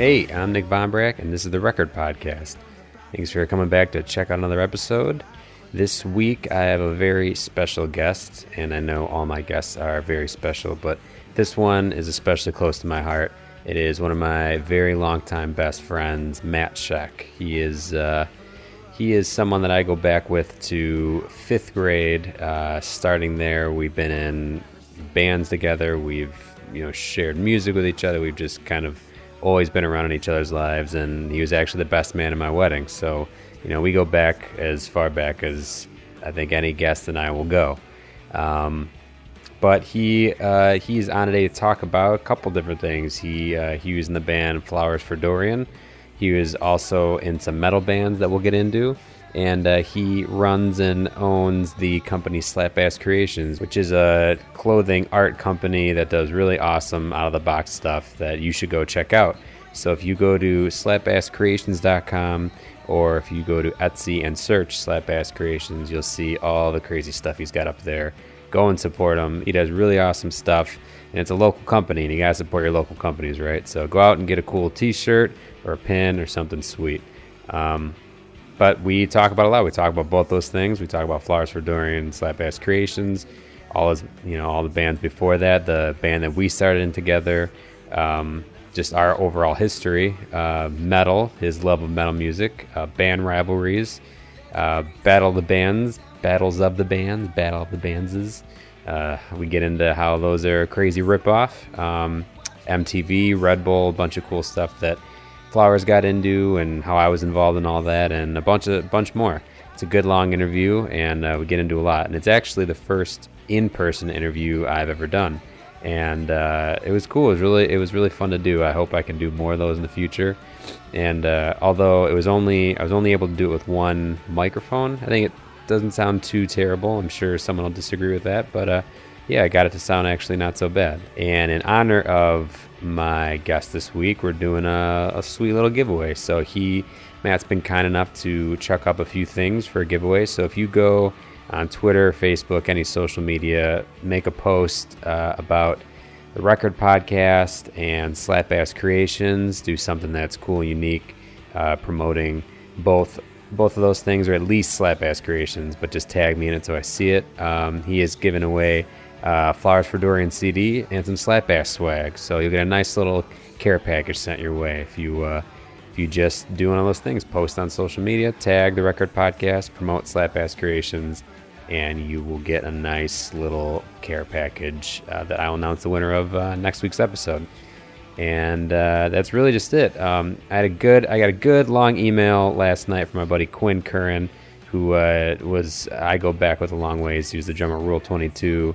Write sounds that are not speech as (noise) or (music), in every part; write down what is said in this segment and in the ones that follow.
Hey, I'm Nick Bombrack, and this is the Record Podcast. Thanks for coming back to check out another episode. This week, I have a very special guest, and I know all my guests are very special, but this one is especially close to my heart. It is one of my very longtime best friends, Matt Sczech. He is uh, he is someone that I go back with to fifth grade. Uh, starting there, we've been in bands together. We've you know shared music with each other. We've just kind of always been around in each other's lives, and he was actually the best man in my wedding. So, you know, we go back as far back as I think any guest and I will go. Um, but he uh, he's on today to talk about a couple different things. He uh, he was in the band Flowers for Dorian. He was also in some metal bands that we'll get into and uh, he runs and owns the company Slapass Creations, which is a clothing art company that does really awesome out of the box stuff that you should go check out. So if you go to slapasscreations.com or if you go to Etsy and search Slapass Creations, you'll see all the crazy stuff he's got up there. Go and support him. He does really awesome stuff, and it's a local company, and you gotta support your local companies, right? So go out and get a cool T-shirt or a pin or something sweet. Um, but we talk about a lot. We talk about both those things. We talk about Flowers for Dorian, Slapass Creations, all his, you know, all the bands before that, the band that we started in together, um, just our overall history, uh, metal, his love of metal music, uh, band rivalries, uh, battle of the bands, battles of the bands, battle of the bandses. Uh, we get into how those are a crazy ripoff. Um, MTV, Red Bull, a bunch of cool stuff that Flowers got into and how I was involved in all that, and a bunch of bunch more. It's a good long interview, and uh, we get into a lot. And it's actually the first in-person interview I've ever done, and uh, it was cool. It was really it was really fun to do. I hope I can do more of those in the future. And uh, although it was only I was only able to do it with one microphone, I think it doesn't sound too terrible. I'm sure someone will disagree with that, but uh, yeah, I got it to sound actually not so bad. And in honor of my guest this week, we're doing a, a, sweet little giveaway. So he, Matt's been kind enough to chuck up a few things for a giveaway. So if you go on Twitter, Facebook, any social media, make a post uh, about the record podcast and Slapass Creations, do something that's cool and unique, uh, promoting both both of those things, or at least Slapass Creations, but just tag me in it so I see it. Um, he is giving away uh, Flowers for Dorian CD, and some Slapass swag. So you'll get a nice little care package sent your way if you uh, if you just do one of those things. Post on social media, tag the Record Podcast, promote Slapass Creations, and you will get a nice little care package uh, that I'll announce the winner of uh, next week's episode. And uh, that's really just it. Um, I had a good, I got a good long email last night from my buddy Quinn Curran, who uh, was I go back with a long ways. He was the drummer Rule Twenty Two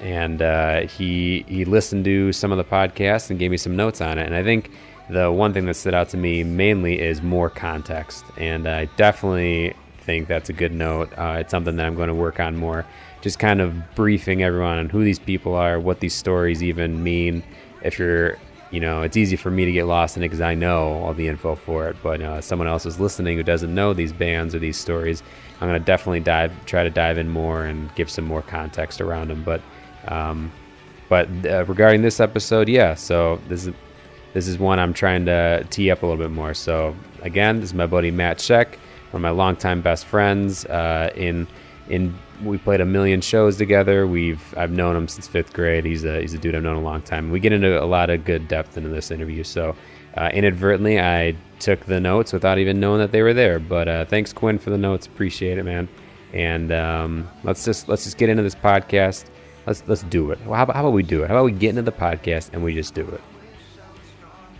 and uh, he he listened to some of the podcasts and gave me some notes on it. And I think the one thing that stood out to me mainly is more context, and I definitely think that's a good note. Uh, it's something that I'm going to work on more. Just kind of briefing everyone on who these people are, what these stories even mean. If you're, you know, it's easy for me to get lost in it because I know all the info for it. But uh, someone else is listening who doesn't know these bands or these stories, I'm going to definitely dive, try to dive in more and give some more context around them. But um, but uh, regarding this episode, yeah. So this is this is one I'm trying to tee up a little bit more. So again, this is my buddy Matt Sczech, one of my longtime best friends. Uh, in in we played a million shows together. We've I've known him since fifth grade. He's a he's a dude I've known a long time. We get into a lot of good depth into this interview. So uh, inadvertently, I took the notes without even knowing that they were there. But uh, thanks, Quinn, for the notes. Appreciate it, man. And um, let's just let's just get into this podcast. Let's let's do it. Well, how, about, how about we do it? How about we get into the podcast and we just do it?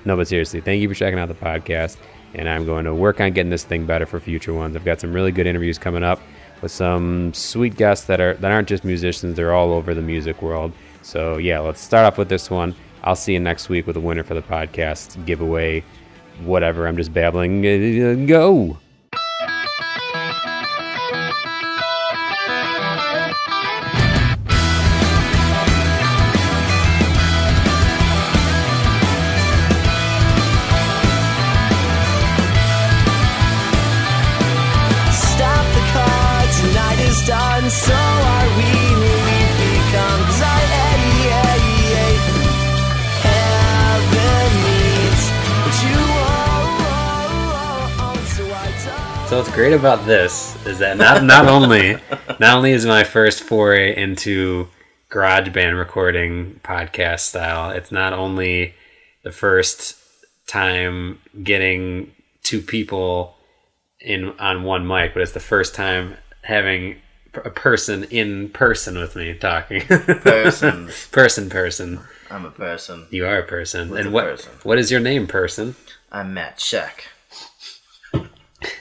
No, but seriously, thank you for checking out the podcast. And I'm going to work on getting this thing better for future ones. I've got some really good interviews coming up with some sweet guests that are that aren't just musicians; they're all over the music world. So yeah, let's start off with this one. I'll see you next week with a winner for the podcast giveaway. Whatever, I'm just babbling. Go. So what's great about this is that not not only (laughs) not only is my first foray into garage band recording podcast style, it's not only the first time getting two people in on one mic, but it's the first time having a person in person with me talking. Person. (laughs) person, person. I'm a person. You are a person. What's and a what person? what is your name, person? I'm Matt Sczech.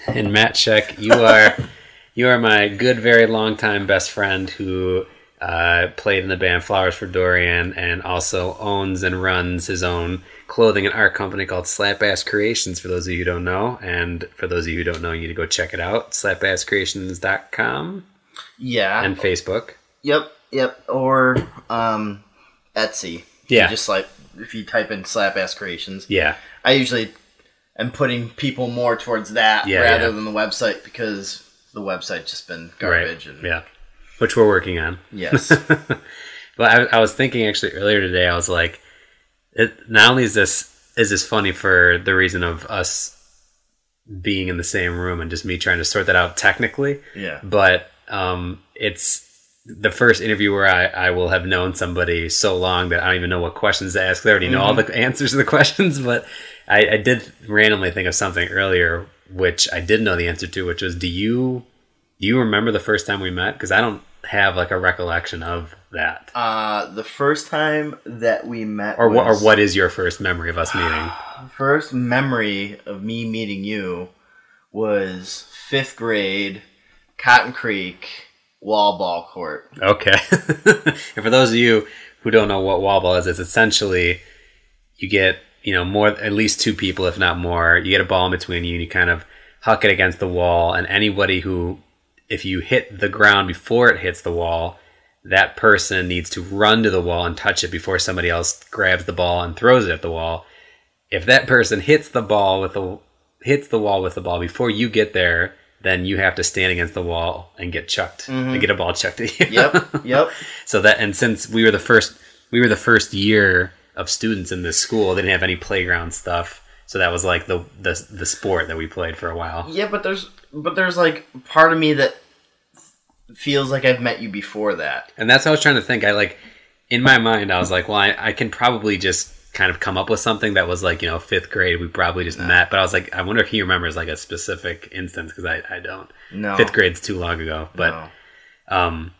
And Matt Sczech, you are (laughs) you are my good, very long time best friend who uh, played in the band Flowers for Dorian and also owns and runs his own clothing and art company called Slap Ass Creations. For those of you who don't know, and for those of you who don't know, you need to go check it out. SlapAssCreations.com Yeah. and Facebook. yep. Yep. Or um, Etsy. Yeah. Just like if you type in slap ass creations. Yeah, I usually am putting people more towards that Yeah, rather yeah. than the website because the website's just been garbage. right. And Yeah, which we're working on. Yes. (laughs) But I, I was thinking actually earlier today. I was like, it, not only is this is this funny for the reason of us being in the same room and just me trying to sort that out technically, yeah. but um, it's the first interview where I, I will have known somebody so long that I don't even know what questions to ask. They already know all the (laughs) answers to the questions, but I, I did randomly think of something earlier, which I did know the answer to, which was, do you do you remember the first time we met? Because I don't have like a recollection of that. Uh, the first time that we met, Or what, or what is your first memory of us (sighs) meeting? first memory of me meeting you was fifth grade, Cotton Creek wall ball court. Okay. (laughs) and for those of you who don't know what wall ball is, it's essentially you get, you know, more at least two people, if not more. You get a ball in between you and you kind of huck it against the wall. And anybody who, if you hit the ground before it hits the wall, that person needs to run to the wall and touch it before somebody else grabs the ball and throws it at the wall. If that person hits the ball with the hits the wall with the ball before you get there, then you have to stand against the wall and get chucked mm-hmm. and get a ball chucked at you. Yep, yep. (laughs) So that and since we were the first we were the first year of students in this school, they didn't have any playground stuff. So that was like the the the sport that we played for a while. Yeah, but there's but there's like part of me that feels like I've met you before that. And that's how I was trying to think. I like in my mind I was like, well, I, I can probably just kind of come up with something that was like, you know, fifth grade, we probably just met. But I was like, I wonder if he remembers like a specific instance because I, I don't. No. Fifth grade's too long ago. But No. Um,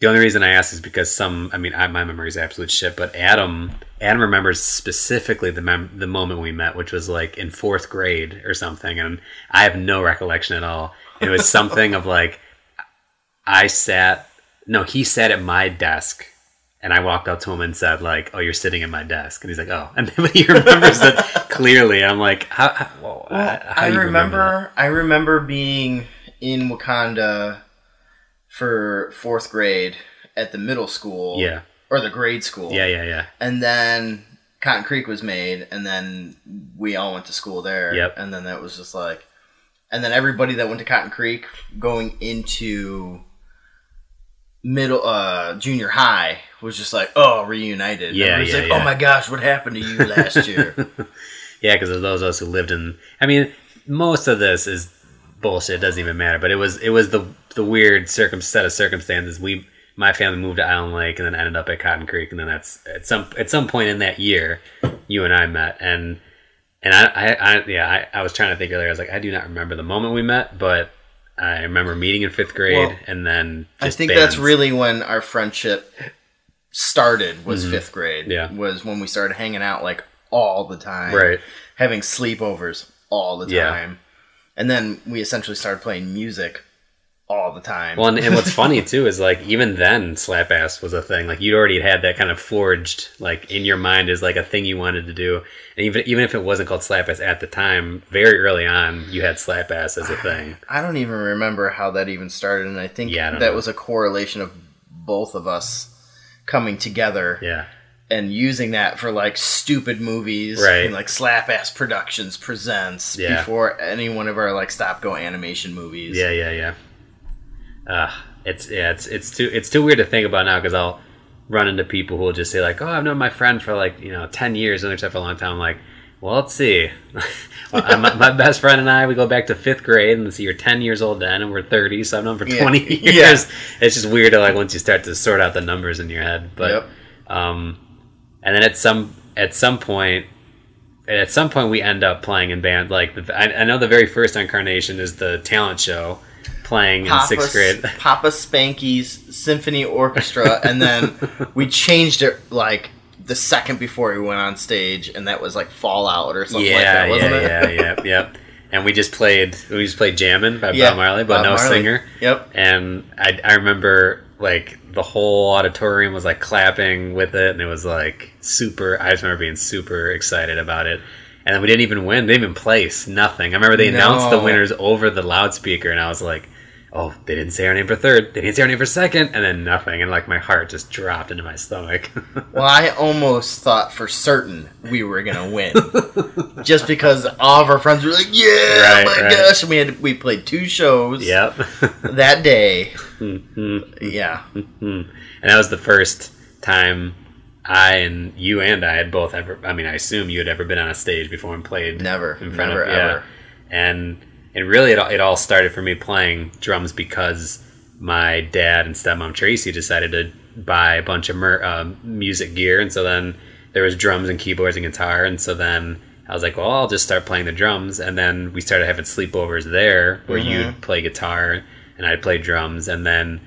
the only reason I ask is because some, I mean, I, my memory is absolute shit, but Adam, Adam remembers specifically the mem- the moment we met, which was like in fourth grade or something, and I have no recollection at all. It was something of like, I sat, no, he sat at my desk, and I walked up to him and said like, "Oh, you're sitting at my desk," and he's like, "Oh," (laughs) and he remembers that clearly. I'm like, how? how, whoa, how I you remember. I remember being in Wauconda for fourth grade at the middle school. Yeah, Or the grade school. yeah, yeah, yeah. And then Cotton Creek was made, and then we all went to school there. Yep. And then that was just like, and then everybody that went to Cotton Creek going into middle, uh, junior high was just like, oh, reunited. Yeah, yeah, like, yeah. oh my gosh, what happened to you last year? (laughs) Yeah, because of those of us who lived in. I mean, most of this is bullshit. It doesn't even matter. But it was it was the the weird circum set of circumstances. We my family moved to Island Lake and then ended up at Cotton Creek, and then that's at some at some point in that year, you and I met, and and I, I, I yeah I, I was trying to think earlier. I was like, I do not remember the moment we met, but I remember meeting in fifth grade, Well, and then I think bands. that's really when our friendship started. Was fifth grade? Mm-hmm. Yeah. was when we started hanging out like all the time. right. having sleepovers all the Yeah. time. And then we essentially started playing music all the time. Well, and, and what's funny (laughs) too is like even then, slap ass was a thing. Like you'd already had that kind of forged like in your mind as like a thing you wanted to do. And even even if it wasn't called slap ass at the time, very early on, you had slap ass as a thing. I don't even remember how that even started, and I think Yeah, I that know. was a correlation of both of us coming together Yeah, and using that for like stupid movies, Right. And like Slap Ass Productions presents Yeah. before any one of our like stop go animation movies. yeah, yeah, yeah. Uh, it's yeah, it's it's too it's too weird to think about now because I'll run into people who will just say like, "Oh, I've known my friend for like you know ten years, and we've for a long time." I'm like, Well, let's see. (laughs) my, my best friend and I, we go back to fifth grade, and this you're 10 years old then, and we're 30, so I've known for Yeah. 20 (laughs) years. Yeah. It's just weird to like once you start to sort out the numbers in your head. But Yep. um, and then at some at some point, at some point we end up playing in band. Like the, I, I know the very first incarnation is the talent show playing in sixth grade. (laughs) Papa Spanky's Symphony Orchestra, and then we changed it like the second before we went on stage, and that was like Fallout or something yeah, like that, wasn't yeah, it? yeah, yeah, (laughs) yeah. And we just played. We just played "Jammin" by Yeah, Bob Marley, but Bob no Marley. singer. Yep. And I, I remember like the whole auditorium was like clapping with it, and it was like super. I just remember being super excited about it. And then we didn't even win. They didn't even place. Nothing. I remember they announced the winners over the loudspeaker, and I was like, "Oh, they didn't say our name for third. They didn't say our name for second, and then nothing." And like my heart just dropped into my stomach. (laughs) Well, I almost thought for certain we were gonna win, (laughs) just because all of our friends were like, "Yeah, Right, my right. gosh!" And we had we played two shows yep. (laughs) that day. Mhm. Yeah, Mm. And that was the first time I and you and I had both ever. I mean, I assume you had ever been on a stage before and played never, in front never, of yeah. ever. And and really, it all, it all started for me playing drums because my dad and stepmom Tracy decided to buy a bunch of mer- um, music gear, and so then there was drums and keyboards and guitar, and so then. I was like, well, I'll just start playing the drums, and then we started having sleepovers there, where Mhm. you'd play guitar and I'd play drums, and then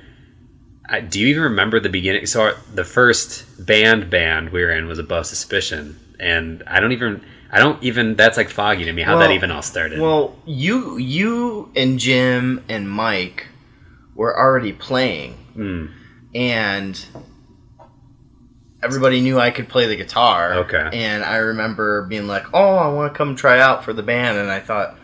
I, do you even remember the beginning? So our, the first band band we were in was Above Suspicion, and I don't even I don't even that's like foggy to me how that even all started. Well, you, you and Jim and Mike were already playing, Mm, and everybody knew I could play the guitar. Okay. And I remember being like, "Oh, I want to come try out for the band," and I thought,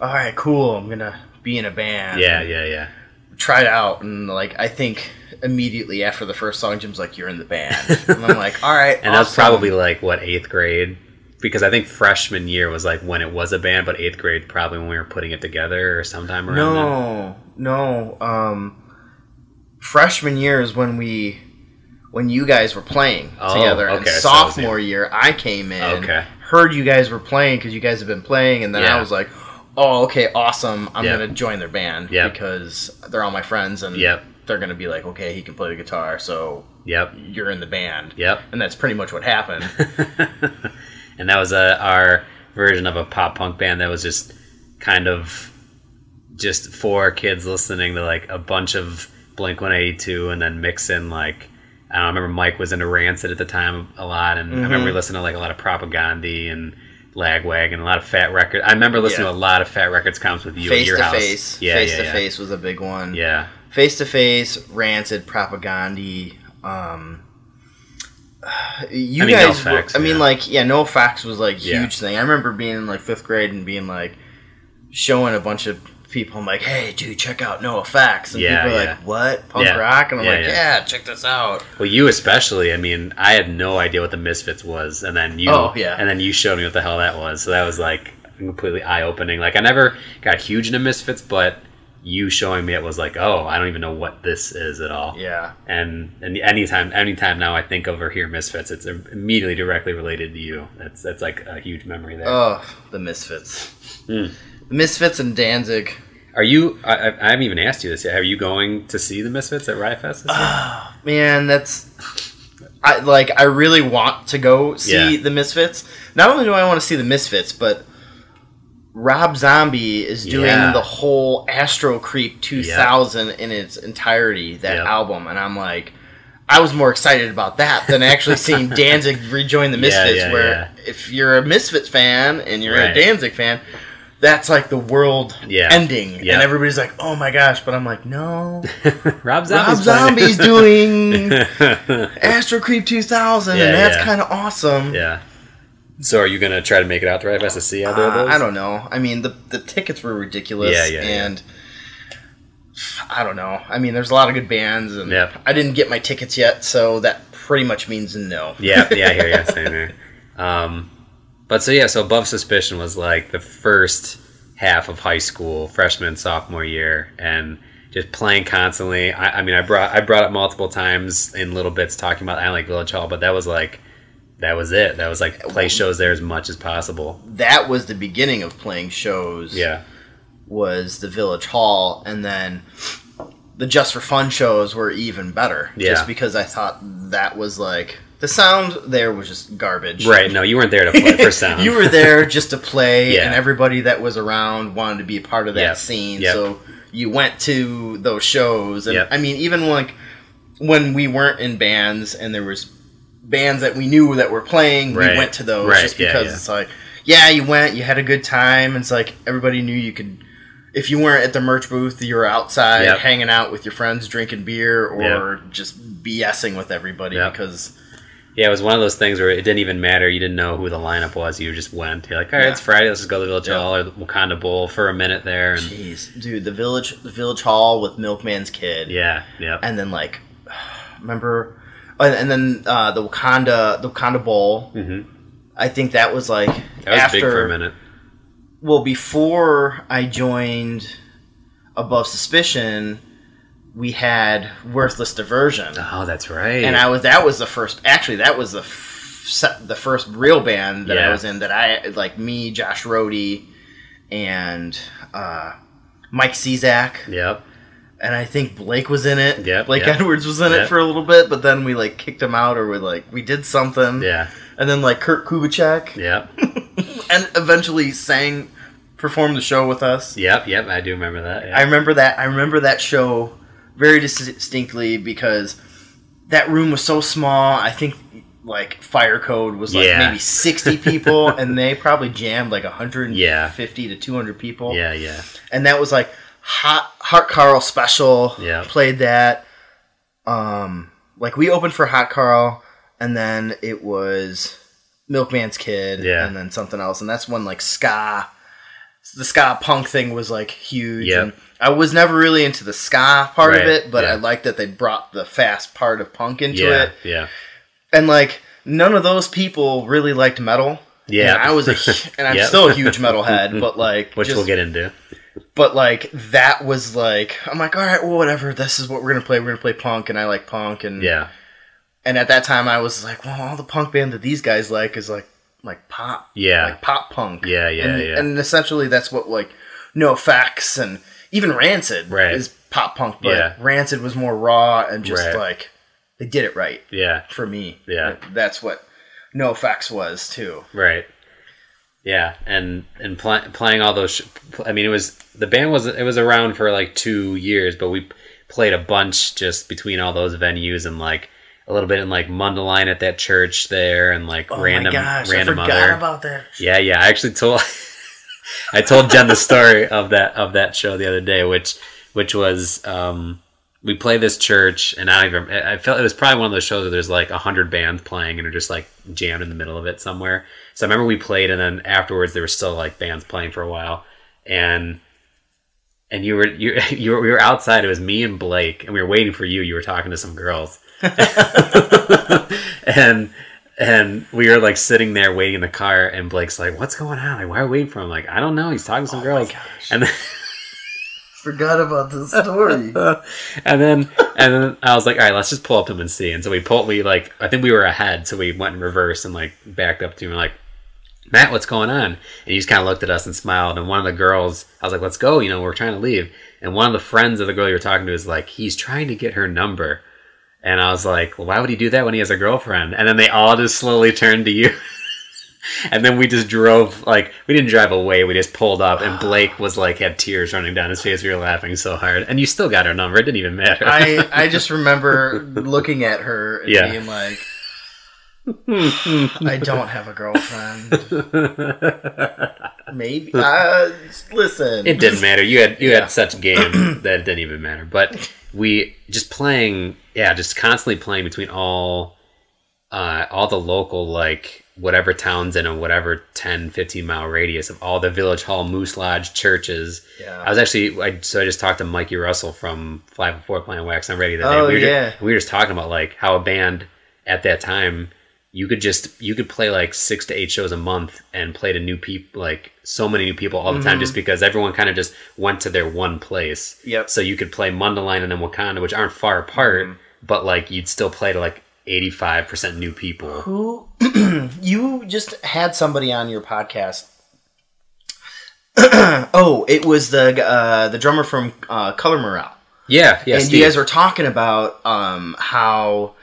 "All right, cool. I'm gonna be in a band." yeah, yeah, yeah. tried out and like I think immediately after the first song Jim's like you're in the band and I'm like (laughs) all right And that was probably like what eighth grade, because I think freshman year was like when it was a band, but eighth grade probably when we were putting it together or sometime around then. no no um freshman year is when we when you guys were playing Oh, together and okay, so sophomore year I came in Okay. heard you guys were playing because you guys have been playing and then Yeah. I was like oh okay awesome I'm Yep. gonna join their band Yep. because they're all my friends and Yep. they're gonna be like okay he can play the guitar so Yep, you're in the band yep. and that's pretty much what happened (laughs) and that was uh our version of a pop punk band that was just kind of just for kids listening to like a bunch of Blink 182 and then mix in like I don't know, I remember Mike was into Rancid at the time a lot and I remember Mhm. listening to like a lot of Propaganda and Lagwag and a lot of Fat Wreck Chords. I remember listening Yeah. to a lot of Fat Wreck Chords comes with you face at your to house. face Yeah, face yeah, to yeah. face was a big one Yeah. face to face rancid propaganda um you I mean, guys No were- Facts, i mean yeah. like yeah NOFX was like Yeah. huge thing i remember being in like fifth grade and being like showing a bunch of people i'm like hey dude check out NOFX and Yeah, people are yeah. like what punk Yeah. rock and i'm Yeah, like yeah. yeah. check this out Well, you especially. I mean, I had no idea what the Misfits was, and then you, Oh, yeah. and then you showed me what the hell that was. So that was like completely eye opening. Like I never got huge into Misfits, but you showing me it was like, oh, I don't even know what this is at all. yeah And and anytime, anytime now I think over here Misfits, it's immediately directly related to you. That's that's like a huge memory there. oh the misfits (laughs) Hmm. the misfits and danzig Are you? I, I I haven't even asked you this yet. Are you going to see the Misfits at Riot Fest? This? Oh, man, that's I like I really want to go see Yeah. the Misfits. Not only do I want to see the Misfits, but Rob Zombie is doing Yeah. the whole Astro Creep 2000 in its entirety, that Yep. album, and I'm like I was more excited about that than actually seeing (laughs) Danzig rejoin the Misfits. yeah, where yeah. if you're a Misfits fan and you're Right. a Danzig fan, that's like the world Yeah. ending, Yeah. and everybody's like, "Oh my gosh!" But I'm like, "No, Rob (laughs) Rob Zombie's Zombie's doing (laughs) Astro Creep 2000, Yeah, and that's kind of awesome. yeah. So are you gonna try to make it out Riot Fest to see either of those? I don't know. I mean, the the tickets were ridiculous, Yeah, yeah, yeah. and I don't know. I mean, there's a lot of good bands, and Yep. I didn't get my tickets yet, so that pretty much means no. (laughs) yeah, yeah, I hear you. (laughs) Same here. Um, but so yeah, so Above Suspicion was like the first half of high school, freshman, sophomore year, and just playing constantly. I, I mean, I brought I brought up multiple times in little bits talking about I like Village Hall, but that was like that was it. That was like play shows there as much as possible. That was the beginning of playing shows. Yeah. was the Village Hall, and then the Just for Fun shows were even better. Yeah. Just because I thought that was like the sound there was just garbage. Right. No, you weren't there to play for (laughs) sound. you were there (laughs) just to play, Yeah. and everybody that was around wanted to be a part of that Yep. scene. Yep. So you went to those shows, and Yep. I mean, even like when we weren't in bands and there was bands that we knew that were playing, Right. we went to those Right, just because yeah. it's like, yeah, you went, you had a good time. It's like everybody knew you could. If you weren't at the merch booth, you were outside Yep. hanging out with your friends, drinking beer, or just BSing with everybody Yep. because Yeah, it was one of those things where it didn't even matter. You didn't know who the lineup was. You just went. You're like, all right, Yeah. it's Friday. Let's just go to the Village Yeah. Hall or the Wauconda Bowl for a minute there. And Jeez, dude, the village, the village hall with Milkman's kid, yeah, yeah, and then like, (sighs) remember, and, and then uh, the Wauconda, the Wauconda Bowl. hmm I think that was like that was after. big for a minute. Well, before I joined Above Suspicion, we had Worthless Diversion, Oh, that's right. and I was that was the first. Actually, that was the f- the first real band that I was in. That I like me, Josh Rohde, and uh, Mike Czak. yep. And I think Blake was in it. Yeah, Blake yep. Edwards was in Yep. it for a little bit, but then we like kicked him out, or we like we did something. Yeah. And then like Kurt Kubachek, Yeah, (laughs) and eventually sang, performed the show with us. Yep. Yep. I do remember that. Yeah. I remember that. I remember that show very distinctly because that room was so small. I think like Fire Code was like Yeah. maybe sixty people, (laughs) and they probably jammed like hundred and Yeah. fifty to two hundred people. yeah. Yeah. and that was like hot Hot Carl special. Yeah. played that. Um, like we opened for Hot Carl, and then it was Milkman's Kid, Yeah. and then something else, and that's when like ska, the ska punk thing was like huge. Yep. And I was never really into the ska part of it, but yeah. I liked that they brought the fast part of punk into Yeah. it, Yeah. and like none of those people really liked metal. Yeah. And I was a, and I'm (laughs) Yep. still a huge metalhead, (laughs) but like, Which just- we'll get into. But like that was like I'm like all right well whatever this is what we're gonna play we're gonna play punk and I like punk and Yeah. and at that time I was like well all the punk band that these guys like is like like pop Yeah. like pop punk Yeah. Yeah. and, yeah. and essentially that's what like NOFX and even Rancid Right. is pop punk but Yeah. Rancid was more raw and just Right. like they did it right yeah. for me Yeah. that's what NOFX was too Right. Yeah, and and pl- playing all those. Sh- I mean, it was the band was it was around for like two years, but we played a bunch just between all those venues and like a little bit in like Mundelein at that church there and like oh random my gosh random I forgot other. about that Yeah, yeah. I actually told (laughs) I told Jen the story of that of that show the other day, which which was um, we played this church, and I don't even I felt it was probably one of those shows where there's like a hundred bands playing and are just like jammed in the middle of it somewhere. So I remember we played, and then afterwards there were still like bands playing for a while, and and you were you (laughs) you were we were outside. It was me and Blake, and we were waiting for you. You were talking to some girls, (laughs) (laughs) and and we were like sitting there waiting in the car, and Blake's like, "What's going on? Like, why are we waiting for him?" Like, I don't know. He's talking to some Oh my girls, gosh. and then. Forgot about this story (laughs) and then and then I was like, all right, let's just pull up to him and see. And so we pulled, we like, I think we were ahead, so we went in reverse and like backed up to him, like, Matt, what's going on? And he just kind of looked at us and smiled. And one of the girls, I was like, let's go, you know, we're trying to leave. And one of the friends of the girl you were talking to is like, he's trying to get her number. And I was like, well, why would he do that when he has a girlfriend? And then they all just slowly turned to you. (laughs) (laughs) and then we just drove, like, we didn't drive away. We just pulled up. And Blake was like, had tears running down his face. We were laughing so hard. And you still got her number. It didn't even matter. I I (laughs) just remember looking at her and Yeah. being like, (laughs) I don't have a girlfriend. Maybe. Uh, listen. it didn't matter. You had you Yeah. had such game (clears throat) that it didn't even matter. But we just playing, yeah, just constantly playing between all uh, all the local like whatever towns in a whatever 10, 15 mile radius of all the village hall, moose lodge, churches. Yeah. I was actually I, so I just talked to Mikey Russell from Five before playing Wax on Radio that Oh, day. We were, yeah. we were just talking about like how a band at that time you could just you could play like six to eight shows a month and play to new people like so many new people all the time just mm-hmm. because everyone kind of just went to their one place Yep. so you could play Mundelein and then Wauconda which aren't far apart mm-hmm. but like you'd still play to like 85% new people. Who (clears throat) you just had somebody on your podcast? (clears throat) oh, it was the uh, the drummer from uh, Color Morale. Yeah, yeah. and Steve. you guys were talking about um, how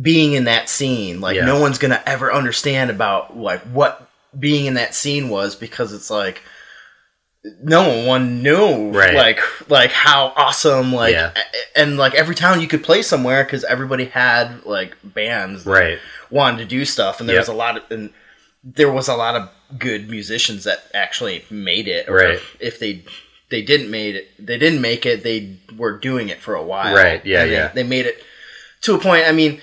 being in that scene, like Yeah. no one's gonna ever understand about like what being in that scene was because it's like no one knew Right. like like how awesome like Yeah. and like every town you could play somewhere because everybody had like bands that right. wanted to do stuff and there Yep. was a lot of and there was a lot of good musicians that actually made it or Right. if, if they they didn't made it they didn't make it they were doing it for a while Right, yeah, And they- yeah. they, made it to a point i mean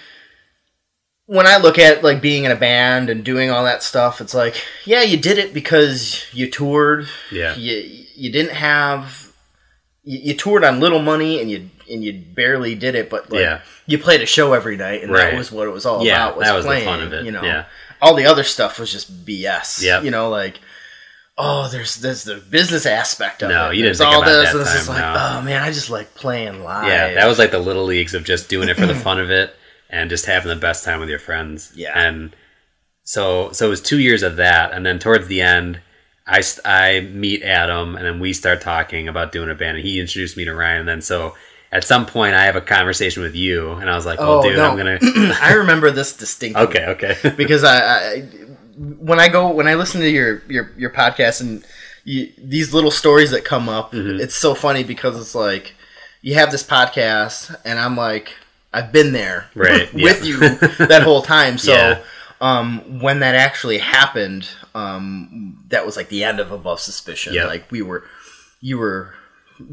when i look at like being in a band and doing all that stuff it's like yeah you did it because you toured Yeah. you you didn't have you, you toured on little money and you and you barely did it but like Yeah. you played a show every night and Right. that was what it was all Yeah, about was that was playing the fun of it. you know Yeah. all the other stuff was just bs Yep. you know like oh there's there's the business aspect of No, it you didn't there's think all about this that and it's just time, like no. oh man i just like playing live Yeah, that was like the little leagues of just doing it for the fun of it (clears throat) and just having the best time with your friends. Yeah. And so so it was 2 years of that and then towards the end I, I meet Adam and then we start talking about doing a band and he introduced me to Ryan and then so at some point I have a conversation with you and I was like, "Well, oh dude, no I'm going to i remember this distinctly Okay, okay. (laughs) because I, I when I go when I listen to your your your podcast and you, these little stories that come up, Mm-hmm. it's so funny because it's like you have this podcast and I'm like I've been there (laughs) Right, (laughs) with yeah. you (laughs) that whole time. So Yeah. um, when that actually happened, um, that was like the end of Above Suspicion. Yep. Like we were you were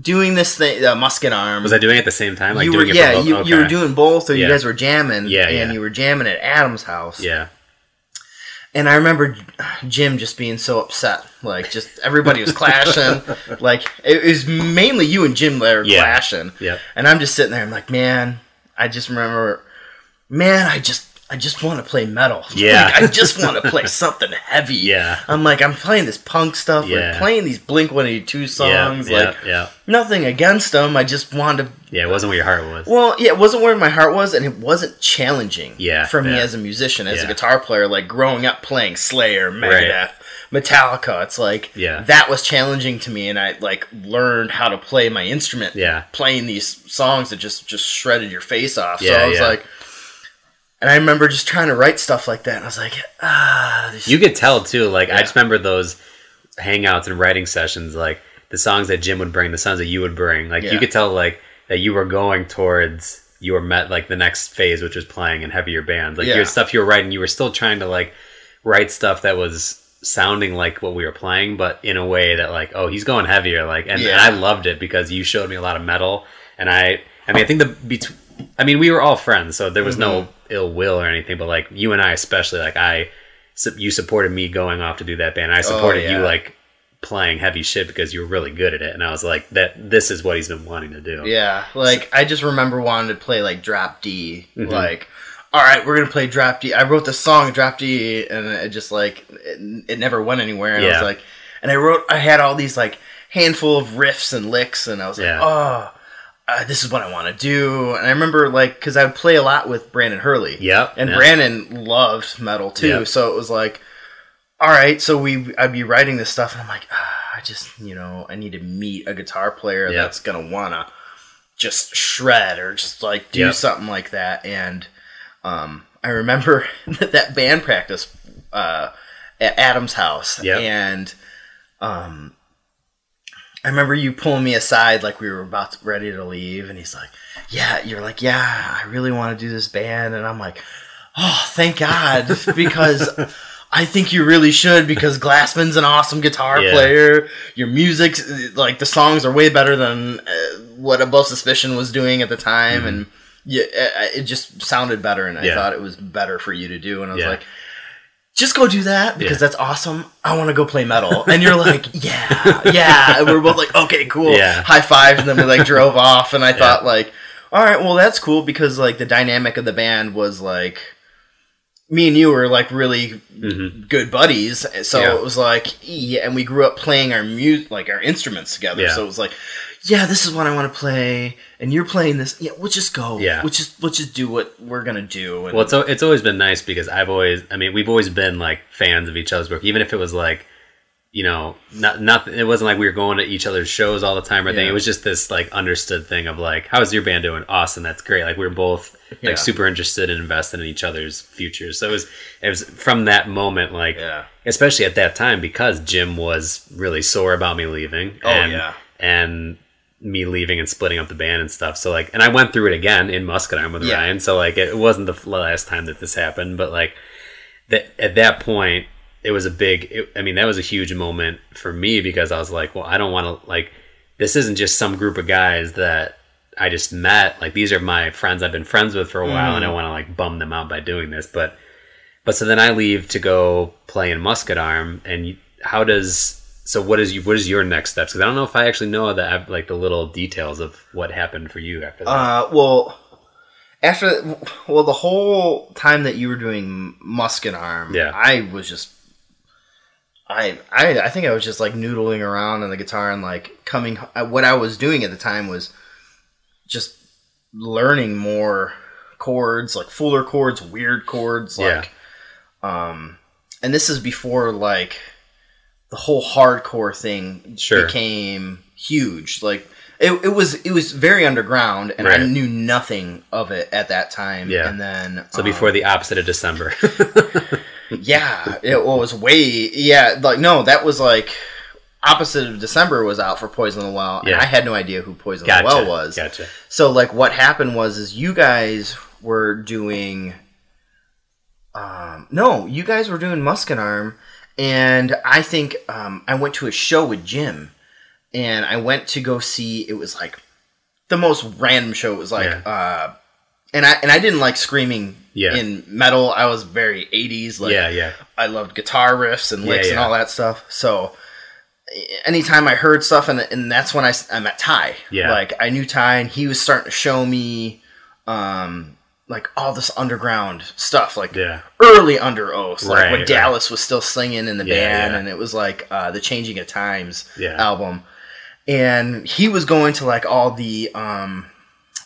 doing this thing, uh, Musket Arm. was I doing it at the same time like you were doing it yeah for both? you, you were doing both, or you guys were jamming. Yeah, and yeah. you were jamming at Adam's house. Yeah. And I remember Jim just being so upset. Like, just everybody was clashing. like, it was mainly you and Jim that were Yeah. clashing. Yep. And I'm just sitting there. I'm like, man, I just remember, man, I just, I just want to play metal. (laughs) Yeah. Like, I just want to play (laughs) something heavy. Yeah. I'm like, I'm playing this punk stuff. Yeah. We're playing these Blink 182 songs. yeah, like, yeah, yeah. nothing against them. I just wanted to Yeah, it wasn't where your heart was. well, yeah, it wasn't where my heart was, and it wasn't challenging. Yeah, for me yeah. as a musician, as Yeah. a guitar player, like growing up playing Slayer, Megadeth, Metallica. It's like Yeah. that was challenging to me, and I like learned how to play my instrument. Yeah. playing these songs that just just shredded your face off. so I was yeah. like, and I remember just trying to write stuff like that, and I was like, ah, this You could tell too. Like I just remember those hangouts and writing sessions. Like the songs that Jim would bring, the songs that you would bring. Like Yeah. you could tell like that you were going towards you were met like the next phase, which was playing in heavier bands. Like Yeah. your stuff you were writing, you were still trying to like write stuff that was sounding like what we were playing, but in a way that like oh he's going heavier. Like and, and I loved it because you showed me a lot of metal, and I I mean I think the between. I mean, we were all friends, so there was no Mm-hmm. ill will or anything. But like you and I, especially, like I, you supported me going off to do that band. I supported you Oh, yeah. like playing heavy shit because you were really good at it, and I was like, that this is what he's been wanting to do. Yeah, like I just remember wanting to play like drop D. Mm-hmm. Like, all right, we're gonna play drop D. I wrote the song drop D, and it just like it, it never went anywhere. And I was like, and I wrote, I had all these like handful of riffs and licks, and I was Yeah. like, oh. Uh, this is what I want to do, and I remember like because I would play a lot with Brandon Hurley. Yep, and yeah. Brandon loved metal too, Yep. so it was like, all right, so we I'd be writing this stuff, and I'm like, ah, I just you know I need to meet a guitar player Yep. that's gonna wanna just shred or just like do Yep. something like that. And um, I remember (laughs) that band practice uh, at Adam's house, Yep. and um, I remember you pulling me aside like we were about to, ready to leave, and he's like, "Yeah," you're like, "Yeah, I really want to do this band," and I'm like, "Oh, thank God," (laughs) because. I think you really should because Glassman's an awesome guitar Yeah. player. Your music, like the songs, are way better than uh, what Above Suspicion was doing at the time, and yeah, it, it just sounded better. And I Mm-hmm. Yeah. thought it was better for you to do. And I was Yeah. like, just go do that because Yeah. that's awesome. I want to go play metal. And you're like, (laughs) yeah, yeah. And we're both like, okay, cool. Yeah. High fives. And then we like (laughs) drove off. And I thought like, all right, well that's cool because like the dynamic of the band was like, me and you were like really Mhm. good buddies. So Yeah. it was like, yeah, and we grew up playing our mu like our instruments together. Yeah. So it was like, yeah, this is what I want to play, and you're playing this. Yeah, we'll just go. Yeah. we'll just we'll just do what we're gonna do. And Well, it's it's always been nice because I've always, I mean, we've always been like fans of each other's work, even if it was like, you know, not nothing. It wasn't like we were going to each other's shows all the time or anything. Yeah. It was just this like understood thing of like, how's your band doing? Awesome, that's great. Like we are both Yeah. like super interested and invested in each other's futures. So it was it was from that moment like, yeah, especially at that time because Jim was really sore about me leaving. Oh, and, yeah. and me leaving and splitting up the band and stuff. So like, and I went through it again in Muscadine with Yeah. Ryan. So like, it wasn't the last time that this happened, but like, that at that point, it was a big. It, I mean, that was a huge moment for me because I was like, well, I don't want to like. This isn't just some group of guys that I just met. Like these are my friends I've been friends with for a while, and I mm. want to like bum them out by doing this. But but so then I leave to go play in Muscadarm, and you, how does so what is you what is your next steps? Because I don't know if I actually know the like the little details of what happened for you after that. Uh, well, after well, the whole time that you were doing Musket Arm, Yeah. I was just, I, I, I think I was just like noodling around on the guitar and like coming. uh, What I was doing at the time was just learning more chords, like fuller chords, weird chords, Yeah. like, um, and this is before like the whole hardcore thing Sure. became huge. Like it, it was it was very underground, and I knew nothing of it at that time. Yeah. and then so um, before the opposite of December. (laughs) yeah, it was way yeah. Like no, that was like opposite of December was out for Poison the Well, and I had no idea who Poison gotcha. the Well was. Gotcha. So like what happened was is you guys were doing um no, you guys were doing Musket Arm and I think um I went to a show with Jim and I went to go see it was like the most random show. It was like Yeah. uh and I and I didn't like screaming Yeah. in metal. I was very 80s like yeah, yeah, I loved guitar riffs and licks and yeah. all that stuff. So anytime I heard stuff, and, and that's when I I met Ty. Yeah. Like I knew Ty, and he was starting to show me, um, like all this underground stuff, like yeah. early Under Oath, like Right, when right. Dallas was still singing in the Yeah, band, yeah. and it was like uh, the Changing of Times album. And he was going to like all the um,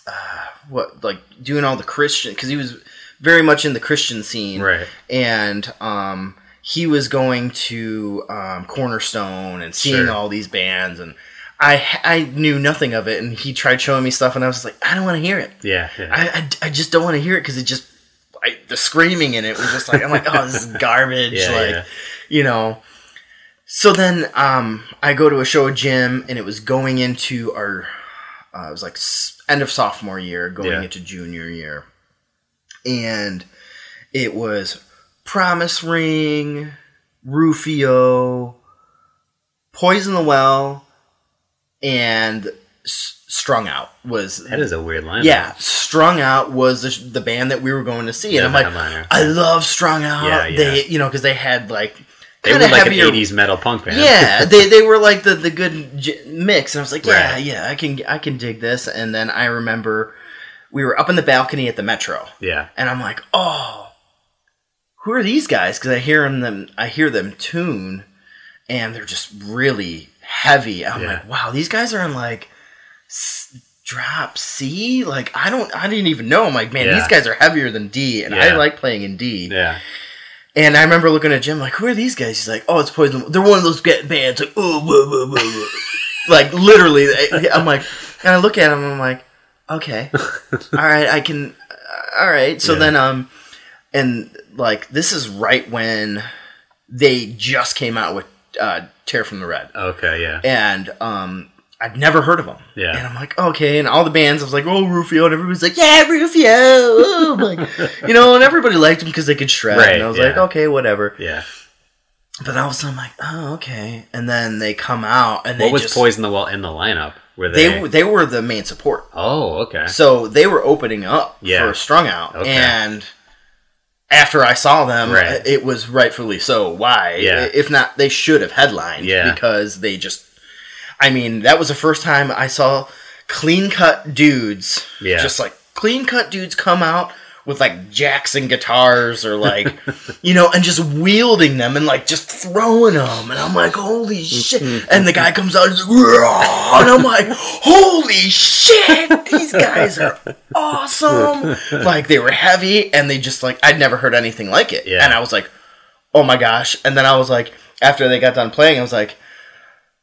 uh, what like doing all the Christian because he was very much in the Christian scene, Right. and um, he was going to um, Cornerstone and seeing Sure. all these bands, and I I knew nothing of it, and he tried showing me stuff, and I was like, I don't want to hear it. Yeah, yeah. I, I, I just don't want to hear it because it just I, the screaming in it was just like I'm like oh this is (laughs) garbage Yeah, like yeah. you know. So then um, I go to a show with Jim, and it was going into our uh, it was like end of sophomore year, going Yeah. into junior year, and it was Promise Ring, Rufio, Poison the Well, and S- Strung Out was that is a weird line. yeah, Strung Out was the, the band that we were going to see, Yeah, and I'm like. I love Strung Out. Yeah, yeah. They, you know, because they had like They were like heavier- an '80s metal punk band. Yeah, (laughs) they, they were like the the good j- mix, and I was like, yeah, Right. yeah, I can I can dig this. And then I remember we were up in the balcony at the Metro, yeah, and I'm like, oh, who are these guys? Because I hear them, I hear them tune, and they're just really heavy. I'm Yeah. like, wow, these guys are in like s- drop C. Like I don't, I didn't even know. I'm like, man, Yeah. these guys are heavier than D, and I like playing in D. yeah. And I remember looking at Jim like, who are these guys? He's like, oh, it's Poison. They're one of those get bands like, oh, whoa, whoa, whoa, whoa. (laughs) like literally. I'm like, and I look at him, I'm like, okay, (laughs) all right, I can, uh, all right. So Yeah. then, um, and like this is right when they just came out with uh, Tear from the Red, Okay, yeah, and um. I'd never heard of them. Yeah. And I'm like, okay. And all the bands, I was like, oh, Rufio. And everybody's like, yeah, Rufio. Oh, like, you know, and everybody liked them because they could shred. Right, and I was yeah. like, okay, whatever. yeah. But all of a sudden, I'm like, oh, okay. And then they come out and What was just Poison the Well in the lineup? Were they? they they were the main support. oh, okay. So they were opening up Yeah. for Strung Out, Okay. and after I saw them, Right. it was rightfully so. Why? Yeah. If not, they should have headlined. Yeah. Because they just, I mean, that was the first time I saw clean cut dudes. Yeah. Just like clean cut dudes come out with like Jackson guitars or like, (laughs) you know, and just wielding them and like just throwing them. And I'm like, holy shit. And the guy comes out and, like, and I'm like, holy shit, these guys are awesome. Like they were heavy and they just like, I'd never heard anything like it. Yeah. And I was like, oh my gosh. And then I was like, after they got done playing, I was like,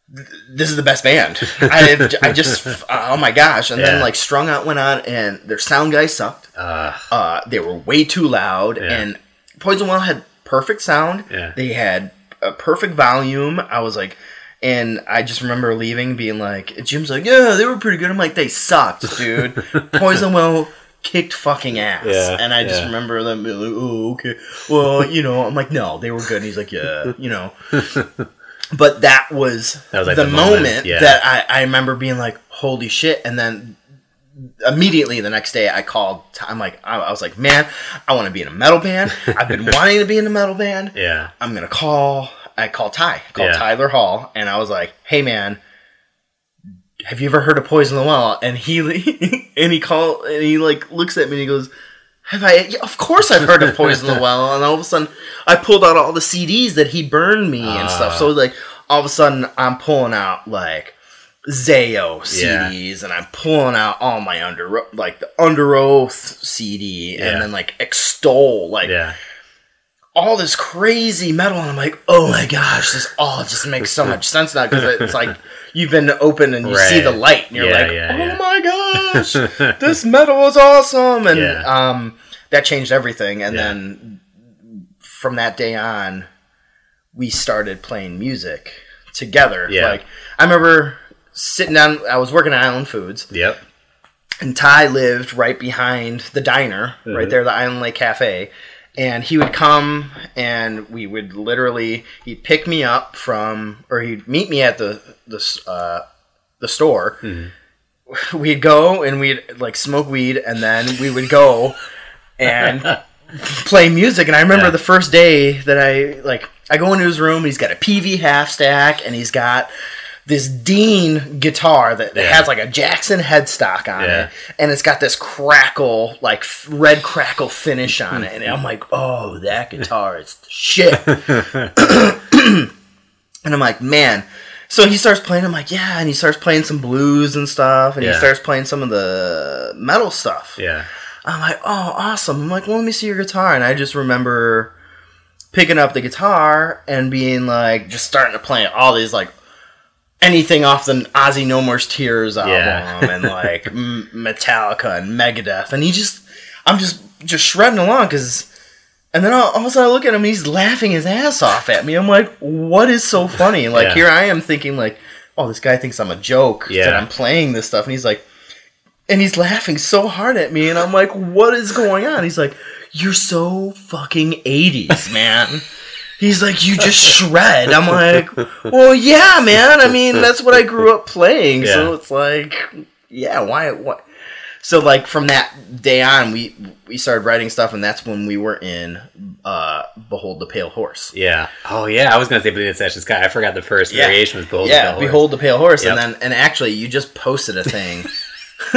this is the best band. I, I just, (laughs) oh my gosh. And Yeah. then like Strung Out went on and their sound guy sucked. Uh, Uh, they were way too loud, Yeah. and Poison Well had perfect sound. Yeah. They had a perfect volume. I was like, and I just remember leaving, being like, Jim's like, yeah, they were pretty good. I'm like, they sucked, dude. (laughs) Poison Well kicked fucking ass, Yeah, and I just yeah. remember them being like, oh, okay, well, you know, I'm like, no, they were good. And he's like, yeah, you know. (laughs) But that was, That was, like, the, the moment, moment, yeah. that I, I remember being like, holy shit. And then immediately the next day I called, I'm like, I, was like, man, I want to be in a metal band. I've been (laughs) wanting to be in a metal band. yeah. I'm going to call, I called Ty, called Yeah. Tyler Hall. And I was like, hey man, have you ever heard of Poison the Well? And he, (laughs) and he called, and he like looks at me and he goes, have I? Yeah, of course I've heard of Poison the (laughs) Well. And all of a sudden, I pulled out all the CDs that he burned me and stuff. Ah. So like, all of a sudden, I'm pulling out like Zao Yeah. CDs, and I'm pulling out all my under like the Underoath CD, Yeah. and then like Extol, like Yeah. All this crazy metal, and I'm like, oh my gosh, this all just makes so much sense now because it's like (laughs) you've been open and you see the light, and you're Yeah, like, yeah, oh my gosh, (laughs) this metal is awesome, and um, that changed everything. And then from that day on, we started playing music together. Yeah. Like I remember sitting down, I was working at Island Foods, Yep. and Ty lived right behind the diner, Mm-hmm. right there, the Island Lake Cafe. And he would come, and we would literally he'd pick me up from, or he'd meet me at the the uh, the store. Mm-hmm. We'd go and we'd like smoke weed, and then we would go and (laughs) play music. And I remember Yeah. the first day that I like I go into his room. He's got a PV half stack, and he's got this Dean guitar that, that Yeah. has like a Jackson headstock on Yeah. it, and it's got this crackle, like f- red crackle finish on it. And (laughs) I'm like, oh, that guitar is the shit. (laughs) and I'm like, man. So he starts playing. I'm like, yeah, and he starts playing some blues and stuff, and Yeah. he starts playing some of the metal stuff. Yeah. I'm like, oh, awesome. I'm like, well, let me see your guitar. And I just remember picking up the guitar and being like, just starting to play all these, like, anything off the Ozzy No More Tears album Yeah. and, like, (laughs) M- Metallica and Megadeth. And he just, I'm just, just shredding along because. And then all, all of a sudden I look at him and he's laughing his ass off at me. I'm like, what is so funny? (laughs) Like, Yeah. here I am thinking, like, oh, this guy thinks I'm a joke Yeah. that I'm playing this stuff. And he's like, and he's laughing so hard at me and i'm like what is going on he's like you're so fucking 80s man (laughs) he's like you just shred i'm like well yeah man i mean that's what i grew up playing so it's like yeah why what so like from that day on we we started writing stuff and that's when we were in uh behold the pale horse Yeah. Oh yeah. I was gonna say Beneath This Ashen Sky. I forgot the first Yeah. variation was Behold. the yeah Pale Horse. behold the pale horse Yep. and then and actually you just posted a thing (laughs)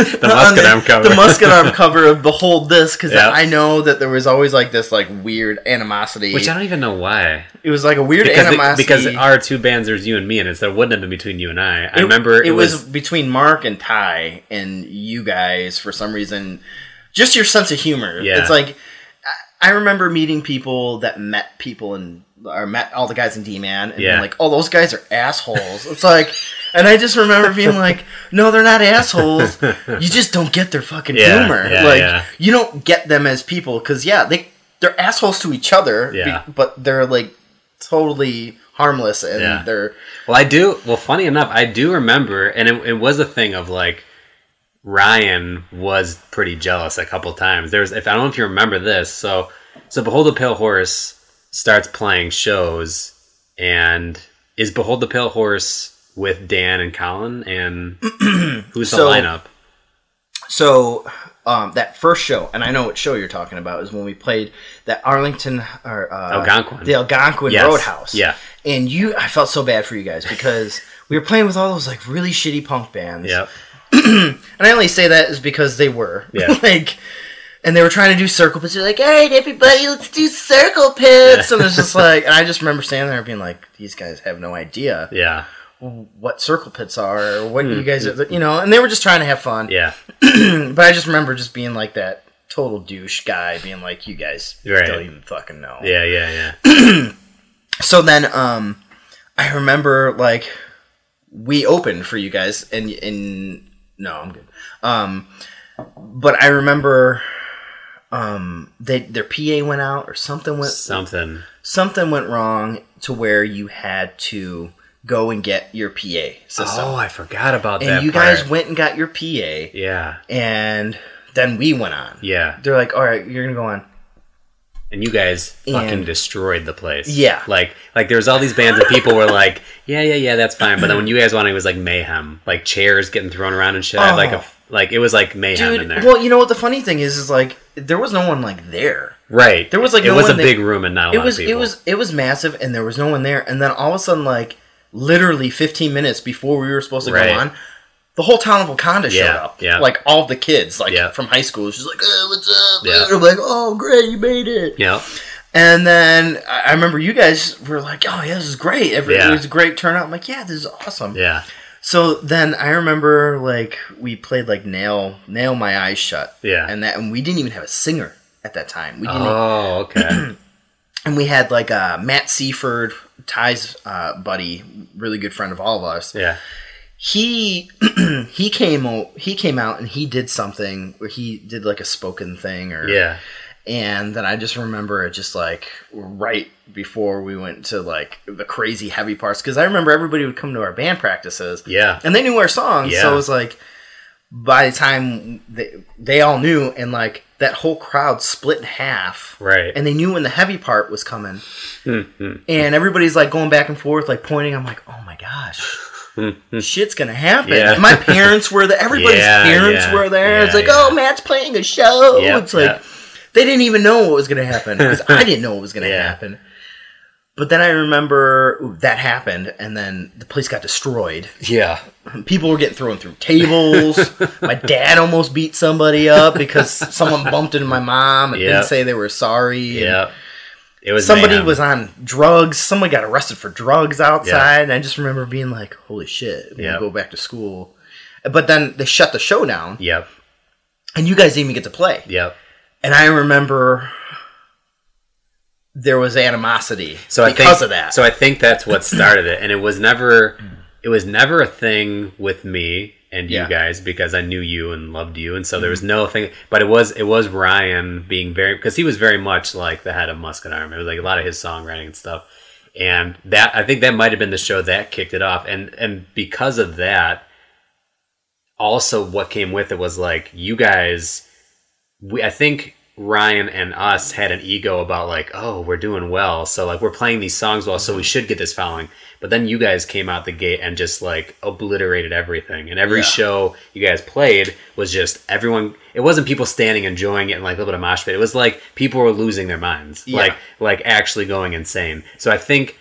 the (laughs) musket arm cover. the musket arm cover of Behold This because Yeah. I know that there was always like this like weird animosity. Which I don't even know why. it was like a weird Because, animosity because our two bands, there's you and me, and it's there wouldn't have been between you and I. I It- remember it, was, between Mark and Ty and you guys for some reason. Just your sense of humor. Yeah. It's like I I remember meeting people that met people and or met all the guys in D Man and Yeah. like, oh, those guys are assholes. It's like, (laughs) and I just remember being like, no, they're not assholes. You just don't get their fucking Yeah, humor. yeah, like yeah. you don't get them as people because yeah, they they're assholes to each other. be- Yeah. but they're like totally harmless and Yeah. they're Well, I do. Well, funny enough, I do remember, and it, it was a thing of like Ryan was pretty jealous a couple times. There's, if I don't know if you remember this, so so Behold the Pale Horse starts playing shows, and is Behold the Pale Horse with Dan and Colin, and (clears throat) who's the So- lineup? So um, that first show, and I know what show you're talking about, is when we played that Arlington or uh, Algonquin. the Algonquin Yes. Roadhouse. Yeah. and you, I felt so bad for you guys because we were playing with all those like really shitty punk bands. Yeah, (clears throat) and I only say that is because they were. Yeah. (laughs) like and they were trying to do circle pits. They're like, "All right, everybody, let's do circle pits." and it's just like, and I just remember standing there being like, "These guys have no idea Yeah. What circle pits are, or what you guys are, you know." And they were just trying to have fun. Yeah. (clears throat) But I just remember just being like that total douche guy, being like, "You guys Right. don't even fucking know." Yeah. Yeah. Yeah. (clears throat) So then, um, I remember like we opened for you guys, and and no, I'm good. Um, but I remember, um, they their PA went out or something went Something. something went wrong to where you had to go and get your PA system, Oh, I forgot about that. and you part. guys went and got your PA, Yeah. and then we went on. Yeah. They're like, "All right, you're gonna go on." And you guys fucking And- destroyed the place. Yeah. Like like there was all these bands of people were like, yeah, yeah, yeah, that's fine. But then when you guys wanted, it was like mayhem, like chairs getting thrown around and shit. I had like a Oh. like it was like mayhem in there. well, you know what the funny thing is is like there was no one like there. right. there was, like, it no was a that- big room and not a it lot was of people. it was it was massive and there was no one there and then all of a sudden like literally 15 minutes before we were supposed to Right. go on the whole town of Wauconda showed up yeah. like all the kids like Yeah. from high school she's like oh, what's up Yeah. and I'm like oh great you made it yeah. and then I I remember you guys were like oh yeah this is great Every, Yeah. it was a great turnout I'm like yeah this is awesome Yeah. so then I remember like we played like nail nail my eyes shut Yeah. and that and we didn't even have a singer at that time we didn't Oh, okay. (clears throat) and we had like uh, Matt Seaford, Ty's uh, buddy, really good friend of all of us. yeah. He (clears throat) he came o- he came out and he did something where he did like a spoken thing or Yeah. and then I just remember it just like right before we went to like the crazy heavy parts because I remember everybody would come to our band practices Yeah. and they knew our songs so it was like by the time they, they all knew and like that whole crowd split in half. Right. and they knew when the heavy part was coming. Mhm. and everybody's like going back and forth like pointing. I'm like oh my gosh. Shit's gonna happen. Yeah. My (laughs) parents were there. Everybody's Yeah, parents yeah, were there. It's like oh matt's playing a show. Yeah, it's like yeah. they didn't even know what was gonna happen because i (laughs) didn't know what was gonna happen but then i remember ooh, that happened and then the place got destroyed Yeah. people were getting thrown through tables (laughs) my dad almost beat somebody up because someone bumped into my mom and Yep. didn't say they were sorry Yeah. It was somebody mayhem. was on drugs. Somebody got arrested for drugs outside, and I just remember being like, "Holy shit!" We'll Yeah. go back to school. But then they shut the show down, Yep. and you guys didn't even get to play. Yep. And I remember there was animosity So I because think, of that. So I think that's what (clears throat) started it, and it was never, mm. it was never a thing with me and you guys because I knew you and loved you, and so there was mm-hmm. no thing. But it was it was Ryan being very because he was very much like the head of Musket Arm. It was like a lot of his songwriting and stuff, and that I think that might have been the show that kicked it off, and and because of that, also what came with it was like you guys we I think Ryan and us had an ego about like, oh, we're doing well, so like we're playing these songs well, so we mm-hmm. should get this following. But then you guys came out the gate and just like obliterated everything, and every Yeah. show you guys played was just everyone. It wasn't people standing enjoying it and like a little bit of mosh pit. It was like people were losing their minds, Yeah. like like actually going insane. So I think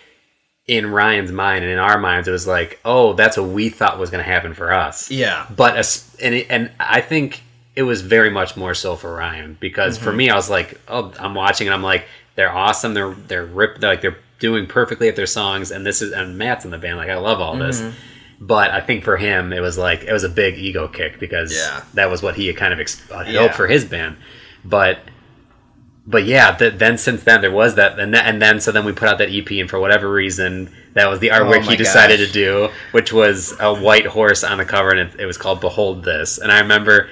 in Ryan's mind and in our minds, it was like, oh, that's what we thought was going to happen for us yeah, but as, and it, and I think it was very much more so for Ryan because for mm-hmm. me I was like oh I'm watching and I'm like they're awesome they're they're ripped they're like they're doing perfectly at their songs and this is and Matt's in the band like I love all this mm-hmm. but I think for him it was like it was a big ego kick because Yeah. that was what he had kind of ex- had Yeah. hoped for his band but but yeah, th- then since then there was that, and, that, and then so then we put out that EP, and for whatever reason, that was the artwork Oh he decided gosh. to do, which was a white horse on the cover, and it, it was called "Behold This." And I remember,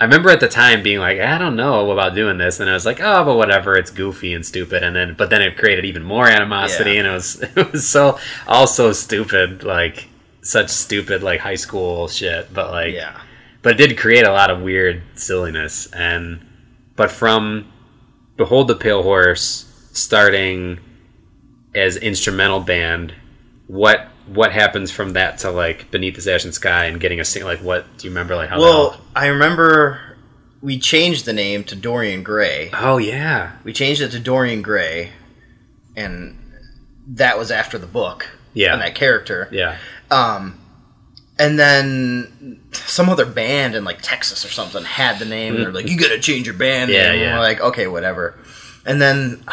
I remember at the time being like, I don't know about doing this, and I was like, oh, but whatever, it's goofy and stupid, and then but then it created even more animosity, Yeah. and it was (laughs) it was so all so stupid, like such stupid like high school shit, but like yeah, but it did create a lot of weird silliness and but from behold the pale horse starting as instrumental band what what happens from that to like beneath this ashen sky and getting a sing like what do you remember like how Well, I remember we changed the name to Dorian Gray. oh yeah We changed it to Dorian Gray, and that was after the book Yeah. and that character. yeah Um, and then some other band in like Texas or something had the name, and they're like, "You gotta change your band." Yeah. And yeah. We're like, okay, whatever. And then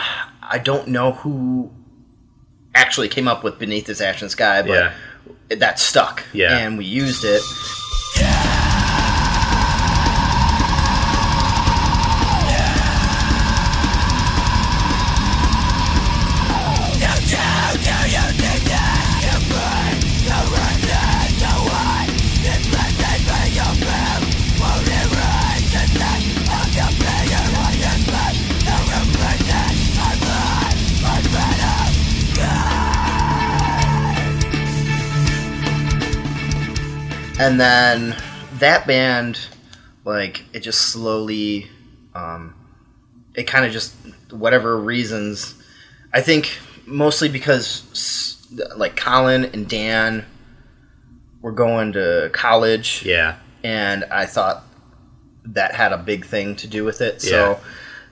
I don't know who actually came up with "Beneath This Ashen Sky," but Yeah. that stuck. Yeah. and we used it. And then that band like it just slowly um it kind of just whatever reasons i think mostly because like colin and dan were going to college Yeah. and i thought that had a big thing to do with it Yeah. so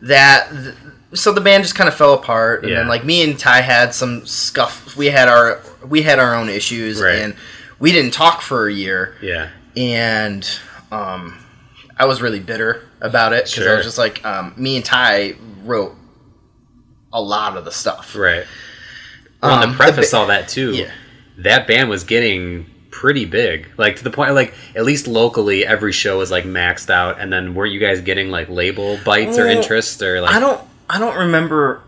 that th- so the band just kind of fell apart and Yeah. then like me and ty had some scuff we had our we had our own issues Right. and we didn't talk for a year Yeah. and um, I was really bitter about it because I was just like, um, me and Ty wrote a lot of the stuff. Right. Well, Um, and the the preface ba- all that too. Yeah. That band was getting pretty big, like to the point, like at least locally, every show was like maxed out. And then weren't you guys getting like label bites or interest or like? I don't, I don't remember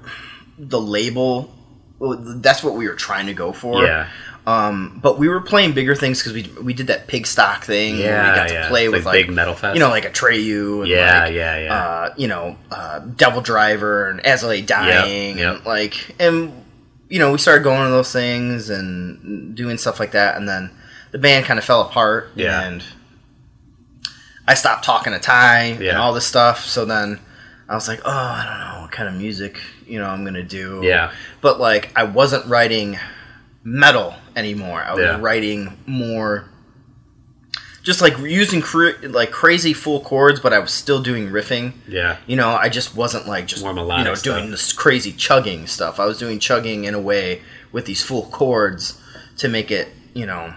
the label. That's what we were trying to go for. Yeah. Um, but we were playing bigger things because we we did that pig stock thing. Yeah. we got to yeah. play It's with like, like big metal fest. you know like Atreyu. And Yeah, like, yeah, yeah. Uh, you know, uh, DevilDriver and Lay Dying, yep. and like, and you know, we started going to those things and doing stuff like that, and then the band kind of fell apart, Yeah. and I stopped talking to Ty and all this stuff. So then I was like, oh, I don't know what kind of music you know I'm gonna do. Yeah. but like I wasn't writing metal anymore. I was Yeah. writing more just like using cr- like crazy full chords, but I was still doing riffing. yeah. You know, I just wasn't like just you know stuff. doing this crazy chugging stuff. I was doing chugging in a way with these full chords to make it, you know,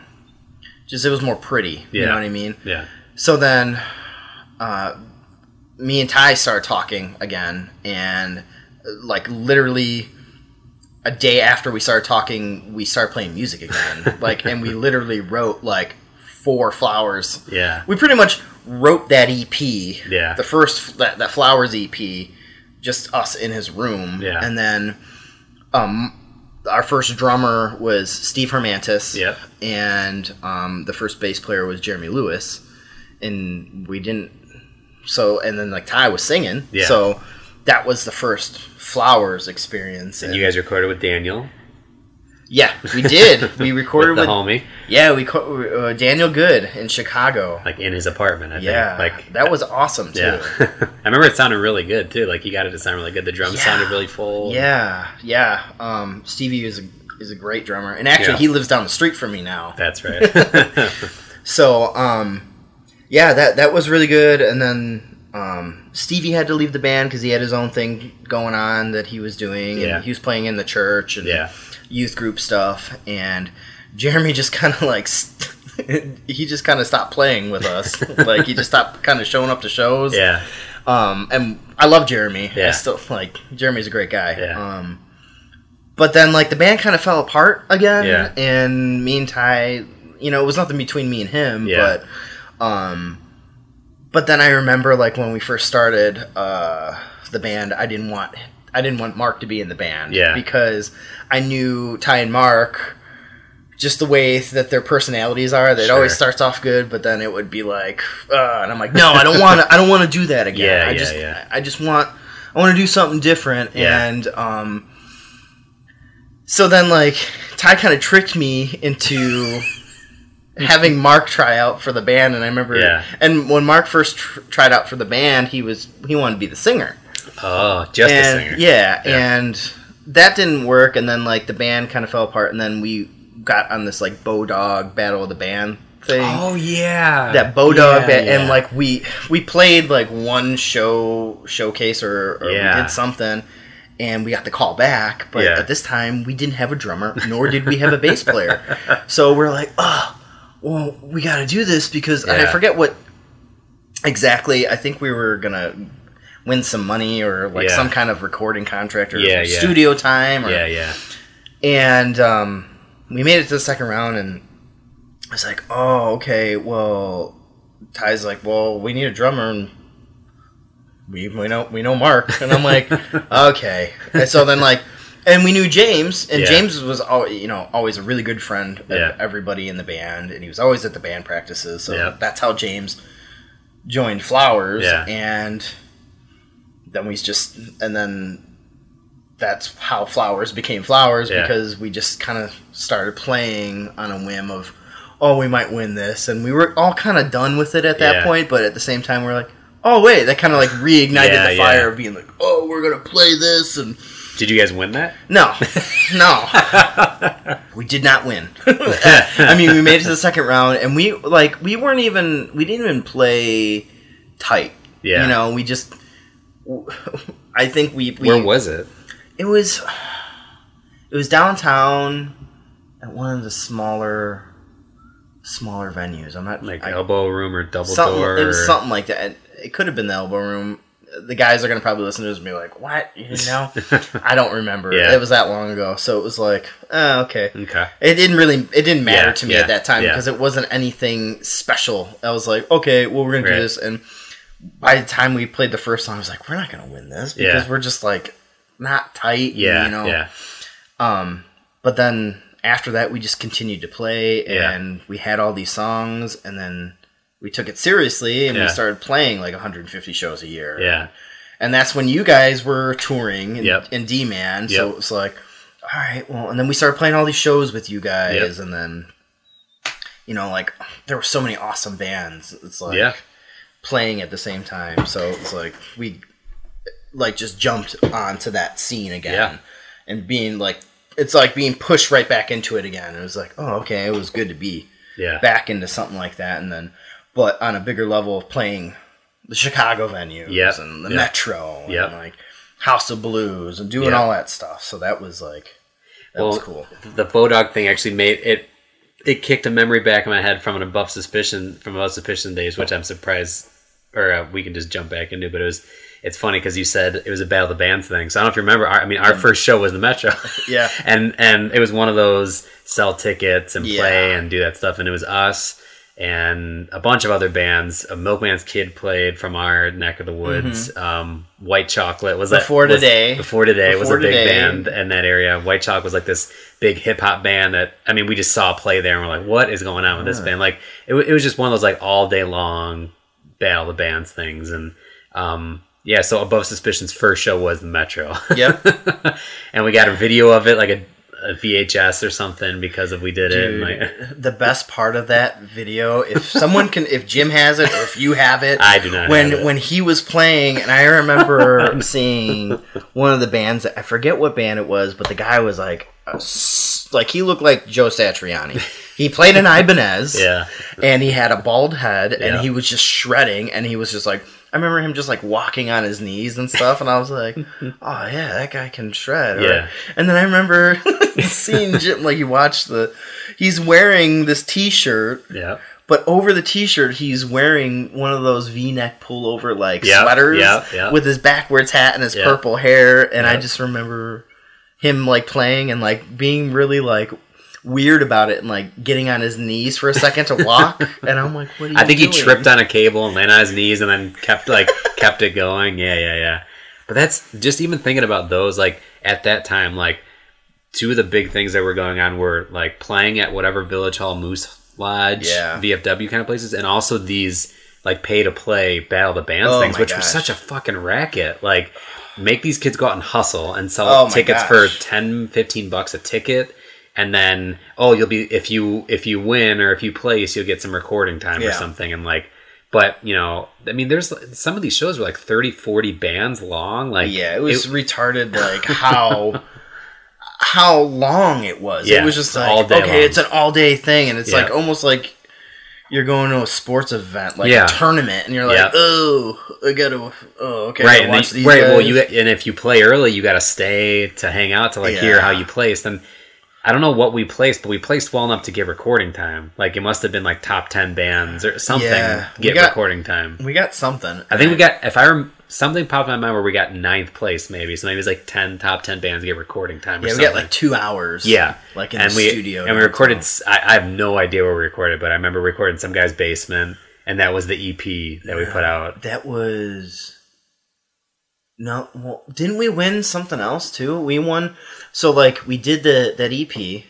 just it was more pretty. Yeah. You know what I mean? Yeah. So then, uh, me and Ty started talking again, and like literally a day after we started talking, we started playing music again. (laughs) like, and we literally wrote like four flowers. Yeah. We pretty much wrote that EP. Yeah. The first that that flowers EP, just us in his room. Yeah. And then, um, our first drummer was Steve Hermantis Yep. and um, the first bass player was Jeremy Lewis, and we didn't. So and then like Ty was singing, Yeah. so that was the first Flowers experience. And you guys recorded with Daniel, yeah, we did. (laughs) We recorded with the with, homie, yeah, we uh, Daniel Good in Chicago. like in his apartment. I think. yeah, Like that was awesome too. Yeah. (laughs) I remember it sounded really good too. Like you got it to sound really good. The drums Yeah. sounded really full. Yeah, yeah. Um, Stevie is a is a great drummer, and actually Yeah. he lives down the street from me now. That's right. (laughs) So, um, yeah, that that was really good. And then um, Stevie had to leave the band because he had his own thing going on that he was doing, Yeah. and he was playing in the church and Yeah. youth group stuff. And Jeremy (laughs) just kind of like st- (laughs) he just kind of stopped playing with us. (laughs) like he just stopped kind of showing up to shows. yeah. Um, and I love Jeremy. Yeah. I still like Jeremy's a great guy. Yeah. Um, but then like the band kind of fell apart again, Yeah. and me and Ty, you know, it was nothing between me and him, Yeah. but um, but then I remember like when we first started uh, the band, I didn't want I didn't want Mark to be in the band, Yeah. because I knew Ty and Mark. Just the way that their personalities are, that it always Sure. starts off good, but then it would be like, uh, and I'm like, no, I don't want to. I don't want to do that (laughs) again. Yeah, I yeah, just, yeah. I just want, I want to do something different. Yeah. And um, so then like Ty kind of tricked me into (laughs) having Mark try out for the band, and I remember, Yeah. and when Mark first tr- tried out for the band, he was he wanted to be the singer Oh, just and, a singer. Yeah, Yeah. and that didn't work. And then like the band kind of fell apart, and then we got on this like Bodog Battle of the Band thing. Oh yeah. that Bodog Yeah, ba- yeah. and like we we played like one show showcase or, or Yeah. we did something. And we got the call back, but Yeah. at this time we didn't have a drummer, nor did we have a bass player. (laughs) So we're like, oh, well, we got to do this because and I forget what exactly. I think we were gonna win some money or like Yeah. some kind of recording contract or Yeah, yeah. studio time. Or, Yeah, yeah. And um, we made it to the second round, and I was like, "Oh, okay. Well, Ty's like, well, we need a drummer, and we we know we know Mark." And I'm like, (laughs) "Okay." And so then like, and we knew James, and Yeah. James was al- you know always a really good friend of Yeah. everybody in the band, and he was always at the band practices. So Yeah. that's how James joined Flowers, Yeah. and then we just and then that's how flowers became flowers Yeah. because we just kind of started playing on a whim of oh we might win this and we were all kind of done with it at that Yeah. point but at the same time we are like oh wait that kind of like reignited Yeah, the fire yeah. of being like oh we're gonna play this and Did you guys win that? no (laughs) no we did not win (laughs) i mean we made it to the second round and we like we weren't even we didn't even play tight Yeah. you know we just i think we, we Where was it? it was it was downtown at one of the smaller smaller venues. I'm not Like I- elbow room or double something. door? It was something like that. It could have been the elbow room. The guys are gonna probably listen to this and be like, "What?" You know, (laughs) I don't remember. Yeah. It was that long ago, so it was like, oh, okay. Okay. It didn't really. It didn't matter Yeah, to me yeah, at that time because it wasn't anything special. I was like, okay, well, we're gonna Right. do this, and by the time we played the first song, I was like, we're not gonna win this because we're just like not tight. Yeah. you know. Yeah. Um, but then after that, we just continued to play, and we had all these songs, and then we took it seriously, and Yeah. we started playing like 150 shows a year. Yeah. and that's when you guys were touring in, Yep. in D Man. So Yep. it was like, all right, well, and then we started playing all these shows with you guys, Yep. and then you know, like there were so many awesome bands. It's like Yeah. playing at the same time. So it's like we like just jumped onto that scene again Yeah. and being like it's like being pushed right back into it again. It was like, oh, okay, it was good to be Yeah. back into something like that, and then but on a bigger level of playing the Chicago venues Yep. and the Yep. Metro Yep. like House of Blues and doing all that stuff. So that was like that was cool. The Bodog thing actually made it. It kicked a memory back in my head from an above suspicion from above suspicion days, which I'm surprised, or uh, we can just jump back into. But it was it's funny because you said it was a battle of the bands thing. So I don't know if you remember. Our, I mean, our first show was the Metro. (laughs) Yeah. and and it was one of those sell tickets and play Yeah. and do that stuff. And it was us and a bunch of other bands. A Milkman's Kid played from our neck of the woods. Um, White Chocolate was that Mm-hmm. Before Today. Before today was a Before big Today. band in that area. White Chocolate was like this big hip hop band that I mean, we just saw play there and we're like, what is going on with this band? Like, it, it was just one of those like all day long battle the bands things. And um, yeah, so Above Suspicion's first show was the Metro. Yep. (laughs) and we got a video of it, like a, a VHS or something, because of we did it. And like, (laughs) the best part of that video, if someone can, if Jim has it, or if you have it, I do not When it. when he was playing, and I remember (laughs) seeing one of the bands. I forget what band it was, but the guy was like, uh, s- like he looked like Joe Satriani. He played an (laughs) Ibanez, yeah, and he had a bald head, and Yeah. he was just shredding, and he was just like. I remember him just like walking on his knees and stuff, and I was like, (laughs) "Oh yeah, that guy can shred." or- Yeah. And then I remember (laughs) seeing Jim like you watch the, he's wearing this T-shirt, yeah, but over the T-shirt he's wearing one of those V-neck pullover like Yeah, sweaters yeah, yeah. with his backwards hat and his purple hair, and I just remember him like playing and like being really like weird about it and like getting on his knees for a second to walk, (laughs) and I'm like, what are you I think doing? he tripped on a cable and landed on his knees and then kept like kept it going. Yeah, yeah, yeah. But that's just even thinking about those like at that time, like two of the big things that were going on were like playing at whatever Village Hall Moose Lodge, Yeah. VFW kind of places, and also these like pay to play battle the bands Oh things, which gosh. was such a fucking racket. Like make these kids go out and hustle and sell Oh tickets gosh. for 10, 15 bucks a ticket. And then, oh, you'll be if you if you win or if you place, you'll get some recording time or something. And like, but you know, I mean, there's some of these shows were like 30, 40 bands long. Like, Yeah, it was retarded. (laughs) Like how how long it was. Yeah, it was just like all day okay, long. it's an all day thing, and it's Yeah. like almost like you're going to a sports event, like Yeah. a tournament, and you're like, Yeah. oh, I gotta, oh, okay, right, and watch then, these right. Well, guys. you and if you play early, you got to stay to hang out to like hear how you place. Then I don't know what we placed, but we placed well enough to get recording time. Like it must have been like top ten bands or something. Yeah, get got- recording time. We got something. I think we got if I rem- something popped in my mind where we got ninth place maybe. So maybe it's like ten top ten bands get recording time. Or Yeah, we got like two hours. Yeah, like in and the we, studio. and we recorded. I, have no idea where we recorded, but I remember recording some guy's basement, and that was the EP that we put out. That was no. Well, didn't we win something else too? We won. So like we did the that EP,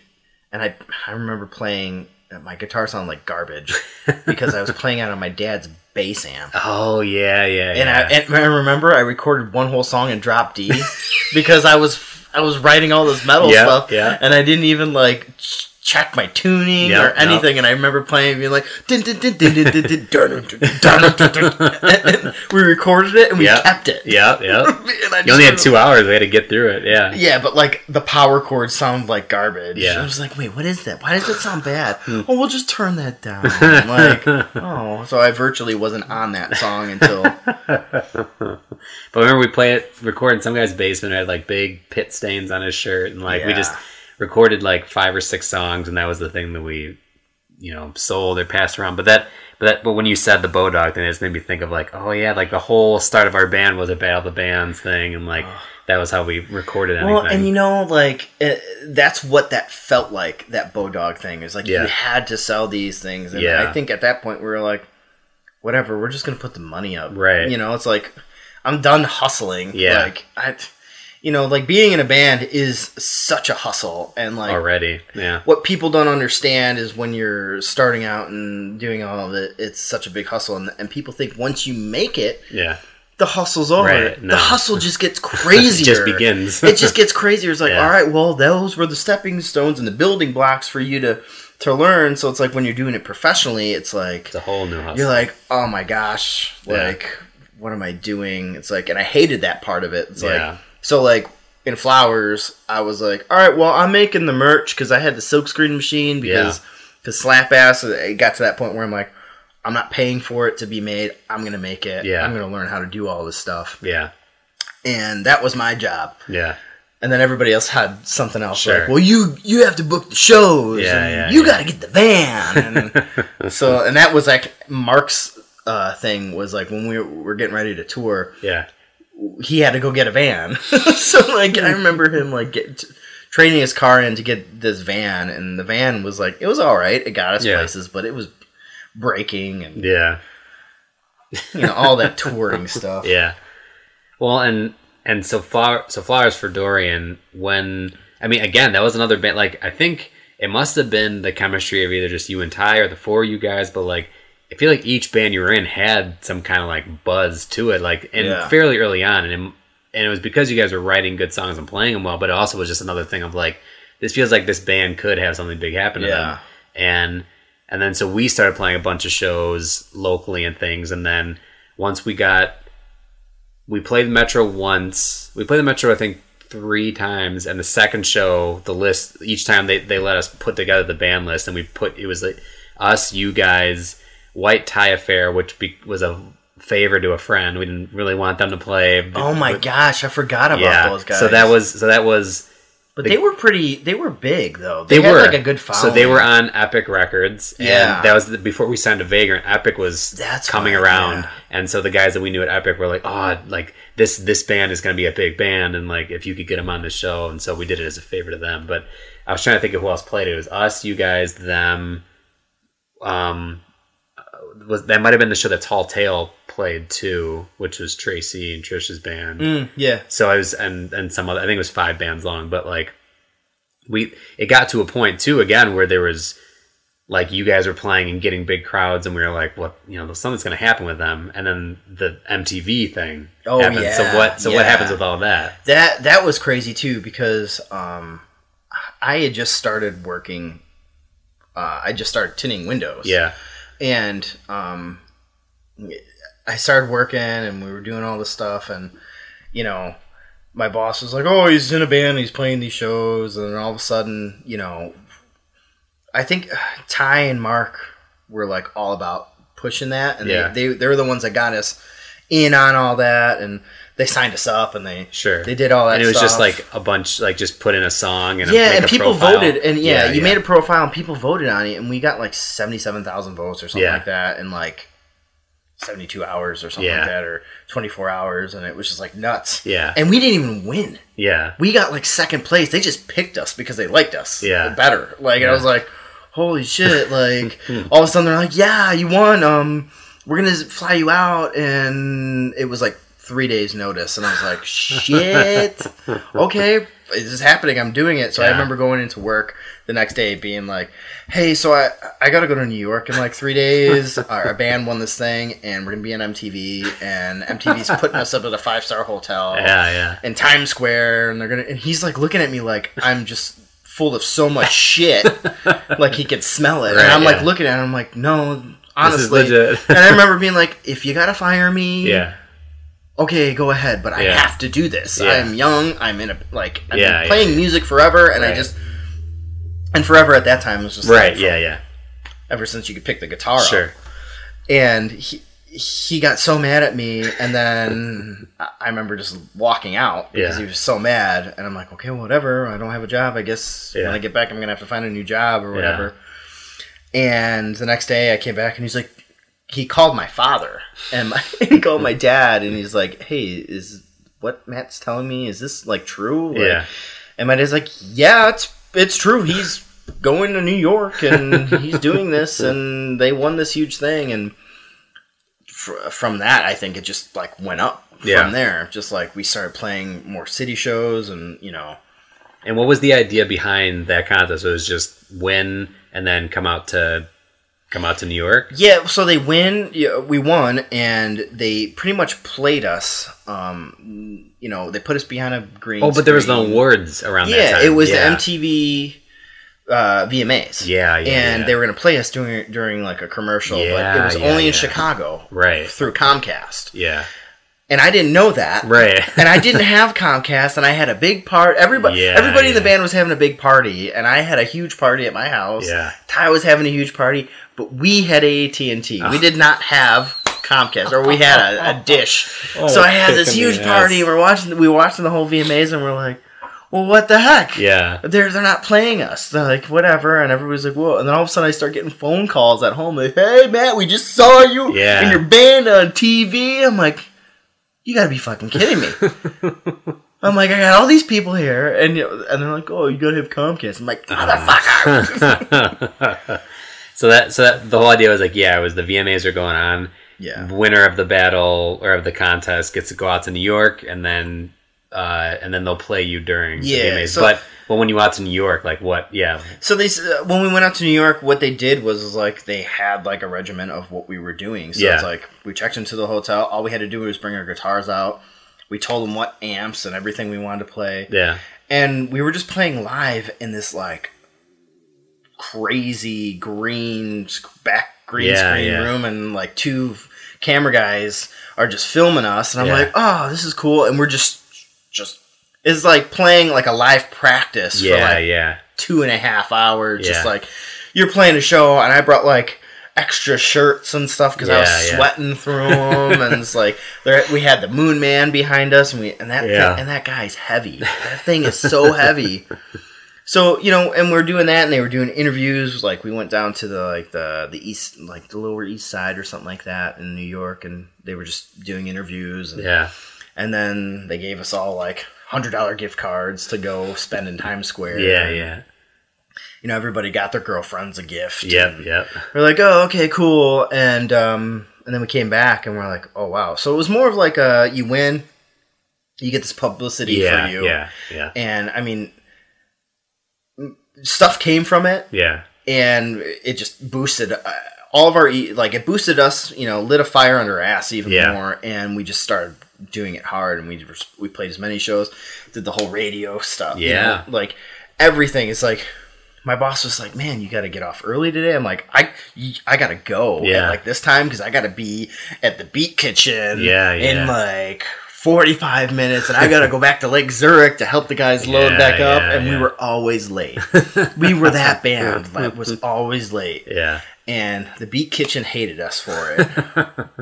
and I I remember playing. uh, My guitar sounded like garbage (laughs) because I was playing it on my dad's bass amp. Oh yeah, yeah, And yeah. I, and I remember I recorded one whole song in drop D because I was I was writing all this metal stuff, yeah. and I didn't even like check my tuning yep, or anything. Yep. And I remember playing being like, din, din, din, din, din, din, dun, dun, dun, and, we recorded it and we yep. kept it. Yeah, yeah. you only had two hours. We had to get through it. Yeah. Yeah, but like the power chords sound like garbage. Yeah. I was like, wait, what is that? Why does it sound bad? oh, we'll just turn that down. like, oh, so I virtually wasn't on that song until. but remember, we played it, recording some guy's basement. I had like big pit stains on his shirt, and like yeah. we just recorded like five or six songs, and that was the thing that we, you know, sold or passed around. But that, but that, but when you said the Bodog thing, it just made me think of like, oh yeah, like the whole start of our band was a Battle of the Bands thing, and like that was how we recorded anything. Well, and you know, like it, that's what that felt like. That Bodog thing is like Yeah. you had to sell these things, and Yeah. I think at that point we were like, whatever, we're just gonna put the money up, Right. You know, it's like I'm done hustling. Yeah. like I, you know, like being in a band is such a hustle, and like already, yeah, what people don't understand is when you're starting out and doing all of it, it's such a big hustle, and, and people think once you make it, yeah, the hustle's over. Right, no. The hustle just gets crazier. (laughs) it just begins. it just gets crazier. It's like, Yeah. all right, well, those were the stepping stones and the building blocks for you to to learn. So it's like when you're doing it professionally, it's like it's a whole new hustle. you're like, oh my gosh, Yeah. like what am I doing? It's like, and I hated that part of it. It's Yeah. like, so like in flowers, I was like, all right, well, I'm making the merch because I had the silkscreen machine because because Slapass. It got to that point where I'm like. I'm not paying for it to be made. I'm gonna make it. Yeah. I'm gonna learn how to do all this stuff, yeah, and that was my job yeah, and then everybody else had something else Sure. like well you you have to book the shows Yeah, and yeah, you yeah. got to get the van and (laughs) so and that was like mark's uh, thing was like when we were, were getting ready to tour yeah, he had to go get a van (laughs) so like i remember him like get, trading his car in to get this van and the van was like it was all right it got us Yeah. places but it was breaking and yeah. you know all that (laughs) touring stuff Yeah. Well, and and so flower so flowers for Dorian. When I mean, again, that was another band. Like I think it must have been the chemistry of either just you and Ty or the four of you guys. But like, I feel like each band you were in had some kind of like buzz to it. Like, and Yeah. fairly early on, and it, and it was because you guys were writing good songs and playing them well. But it also was just another thing of like, this feels like this band could have something big happen to Yeah. them. And and then so we started playing a bunch of shows locally and things. And then once we got we played the Metro once. We played the Metro, I think, three times. And the second show, the list each time they, they let us put together the band list, and we put it was like us, you guys, White Tie Affair, which be, was a favor to a friend. We didn't really want them to play. oh my but- gosh i forgot about yeah. those guys So that was so that was but the- they were pretty they were big though they, they had were like a good following So they were on Epic Records. And Yeah. that was the, before we signed to Vagrant. Epic was That's coming right, around, yeah. and so the guys that we knew at Epic were like, "Oh, like this this band is going to be a big band, and like if you could get them on the show." And so we did it as a favor to them. But I was trying to think of who else played it. It was us, you guys, them. Um, was that might have been the show that Tall Tale played too, which was Tracy and Trisha's band. Mm, yeah. So I was and and some other I think it was five bands long, but like we it got to a point too again where there was like you guys were playing and getting big crowds and we were like what you know something's going to happen with them. And then the MTV thing Oh, happened. yeah, so what so what happens with all that? That that was crazy too because um i had just started working uh, i just started tinning windows. Yeah and um i started working and we were doing all this stuff and you know my boss was like oh he's in a band he's playing these shows and then all of a sudden you know i think ty and mark were like all about pushing that and Yeah. they, they, they were the ones that got us in on all that and they signed us up and they Sure. they did all that. and it was just like a bunch, like just put in a song and a, yeah, and people profile. voted, and yeah, you made a profile, and people voted on it, and we got like seventy-seven thousand votes or something Yeah. like that in like seventy-two hours or something Yeah. like that, or twenty-four hours, and it was just like nuts. Yeah. and we didn't even win. yeah, We got like second place. They just picked us because they liked us. Yeah. better. Like, I was like, holy shit! Like, all of a sudden they're like, yeah, you won. Um, we're gonna fly you out, and it was like three days notice, and I was like, shit. (laughs) okay, this is happening. I'm doing it. So I remember going into work the next day, being like, hey, so I I gotta go to New York in like three days. (laughs) Our band won this thing, and we're gonna be on MTV, and MTV's putting us up at a five star hotel (laughs) yeah, yeah. in Times Square, and they're gonna. And he's like looking at me like I'm just full of so much shit, like he could smell it. Right, and I'm like looking at him, I'm like, no, honestly. and I remember (laughs) being like, if you gotta fire me, yeah, okay, go ahead, but I Yeah. have to do this. Yeah. I'm young. I'm in a like I've Yeah, been playing music forever, and I just and forever at that time was just right. like, Yeah, yeah. Ever since you could pick the guitar up Sure. and he he got so mad at me and then I- remember just walking out because he was so mad and i'm like okay whatever i don't have a job i guess when i get back i'm gonna have to find a new job or whatever and the next day i came back and he's like he called my father and my, (laughs) he called my dad and he's like hey is what matt's telling me is this like true Like, Yeah. and my dad's like, yeah, it's it's true. He's going to New York and (laughs) he's doing this, and they won this huge thing. And fr- from that, I think it just like went up Yeah. from there. Just like we started playing more city shows, and you know, And what was the idea behind that contest? It was just win and then come out to come out to New York. yeah. So they win. Yeah, we won, and they pretty much played us. Um, you know, they put us behind a green. Oh, but there was no screen. awards around that Yeah, time. it was yeah. the MTV uh, VMAs. Yeah, yeah, and yeah. they were going to play us during during like a commercial, but it was yeah, only in. Chicago, Right. Through Comcast, Yeah. And I didn't know that, Right. and I didn't (laughs) have Comcast, and I had a big part. Everybody, Yeah, everybody in the band was having a big party, and I had a huge party at my house. Yeah. Ty was having a huge party, but we had AT and T. We did not have Comcast, or we had a, a dish. (laughs) so I had this huge party. We're watching. We were watching the whole VMAs, and we're like, "Well, what the heck?" Yeah. they're they're not playing us. They're like whatever, and everybody's like, whoa. And then all of a sudden, I start getting phone calls at home like, "Hey, Matt, we just saw you Yeah. and your band on TV." I'm like, "You gotta be fucking kidding me!" (laughs) I'm like, "I got all these people here, and you know, and they're like, oh, you gotta have Comcast." I'm like, "Motherfucker!" (laughs) so that so that the whole idea was like, yeah, it was the VMAs are going on. yeah, Winner of the battle or of the contest gets to go out to New York and then uh, and then they'll play you during Yeah, the VMAs. so- but but when you went out to New York, like what? Yeah, So they uh, when we went out to New York, what they did was like they had like a regiment of what we were doing. So Yeah. it's like we checked into the hotel. All we had to do was bring our guitars out. We told them what amps and everything we wanted to play. yeah, and we were just playing live in this like crazy green back green Yeah, screen yeah. room and like two camera guys are just filming us and i'm like oh this is cool and we're just just it's like playing like a live practice for yeah, like yeah, two and a half hours just like you're playing a show and i brought like extra shirts and stuff because i was Yeah, yeah. sweating through them and (laughs) it's like there we had the moon man behind us and we and that Yeah. thing, and that guy's heavy. That thing is so heavy. (laughs) So you know and we're doing that and they were doing interviews like we went down to the like the the east like the lower east side or something like that in new york and they were just doing interviews and, yeah, and then they gave us all like hundred dollar gift cards to go spend in times square. Yeah, yeah, you know everybody got their girlfriends a gift. Yep, yep. we're like oh okay cool. And um and then we came back and we're like oh wow. So it was more of like a you win you get this publicity Yeah, for you. yeah, yeah, and i mean stuff came from it. Yeah, and it just boosted uh, all of our like it boosted us you know lit a fire under our ass even Yeah. more. And we just started doing it hard and we we played as many shows did the whole radio stuff you Yeah. know, like everything It's like my boss was like man you got to get off early today i'm like i i gotta go Yeah. at like this time because i gotta be at the beat kitchen Yeah, in like 45 minutes and I got to go back to Lake Zurich to help the guys load Yeah, back up yeah, and we were always late. (laughs) we were that band that was (laughs) always late Yeah. and the Beat Kitchen hated us for it.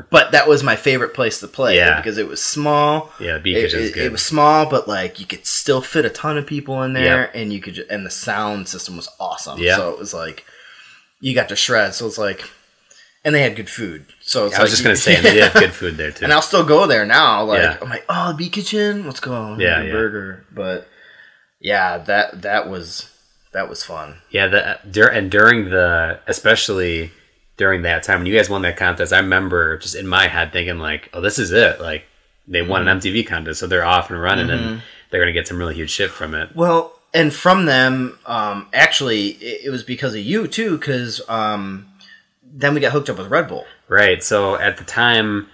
(laughs) but that was my favorite place to play Yeah. because it was small. Yeah, Beat It, Kitchen's it- good. it was small, but like you could still fit a ton of people in there, and you could, ju- and the sound system was awesome. Yeah. So it was like you got to shred. So it's like, and they had good food. So it's I was like just gonna say, (laughs) they have good food there (laughs) too. and I'll still go there now. Like Yeah. I'm like, oh, the Beat Kitchen, let's go. Yeah, yeah. burger. But yeah, that that was that was fun. Yeah, the dur- and during the especially during that time when you guys won that contest, I remember just in my head thinking like, "Oh, this is it!" Like they won Mm-hmm. an MTV contest, so they're off and running, and they're gonna get some really huge shit from it. Well, and from them, um, actually, it, it was because of you too, because um, then we got hooked up with Red Bull. Right. So at the time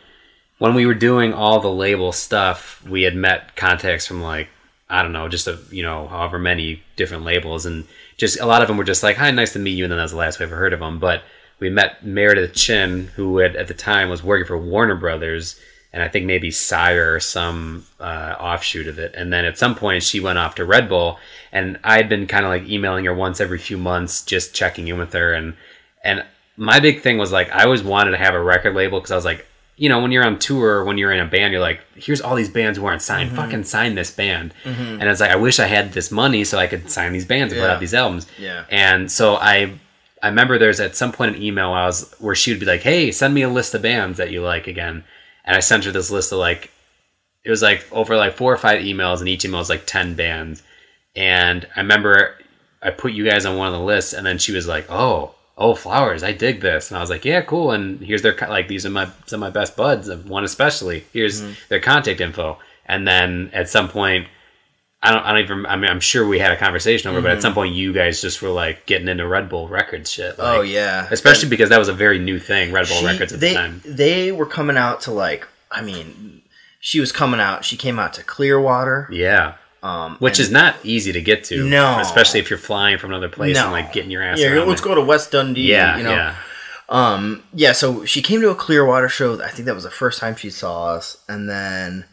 when we were doing all the label stuff, we had met contacts from like I don't know, just a you know, however many different labels, and just a lot of them were just like, "Hi, nice to meet you," and then that was the last we ever heard of them. But we met Meredith Chin, who had, at the time was working for Warner Brothers, and I think maybe Sire or some uh, offshoot of it. And then at some point, she went off to Red Bull, and I had been kind of like emailing her once every few months, just checking in with her, and and my big thing was like I always wanted to have a record label because I was like, you know, when you're on tour, when you're in a band, you're like, here's all these bands who aren't signed. Mm-hmm. Fucking sign this band. And it's like I wish I had this money so I could sign these bands and put out these albums. Yeah. And so I I remember there's at some point an email I was where she would be like, hey, send me a list of bands that you like again. And I sent her this list of like it was like over like four or five emails, and each email was like ten bands. And I remember I put you guys on one of the lists, and then she was like, "Oh, oh, flowers, I dig this." And I was like, "Yeah, cool." And here's their like these are my some of my best buds. One especially. Here's mm-hmm. their contact info. And then at some point, I don't, I don't even. I mean, I'm sure we had a conversation over, but at mm-hmm. some point, you guys just were like getting into Red Bull Records shit. Oh, like, oh yeah, especially because that was a very new thing, Red Bull She- Records at they, the time. They were coming out to like, I mean, she was coming out. She came out to Clearwater. Yeah. Um, Which is not easy to get to. No. Especially if you're flying from another place No. and like getting your ass yeah. Let's it. go to West Dundee. Yeah, you know. yeah. Um, yeah, so she came to a Clearwater show. I think that was the first time she saw us, and then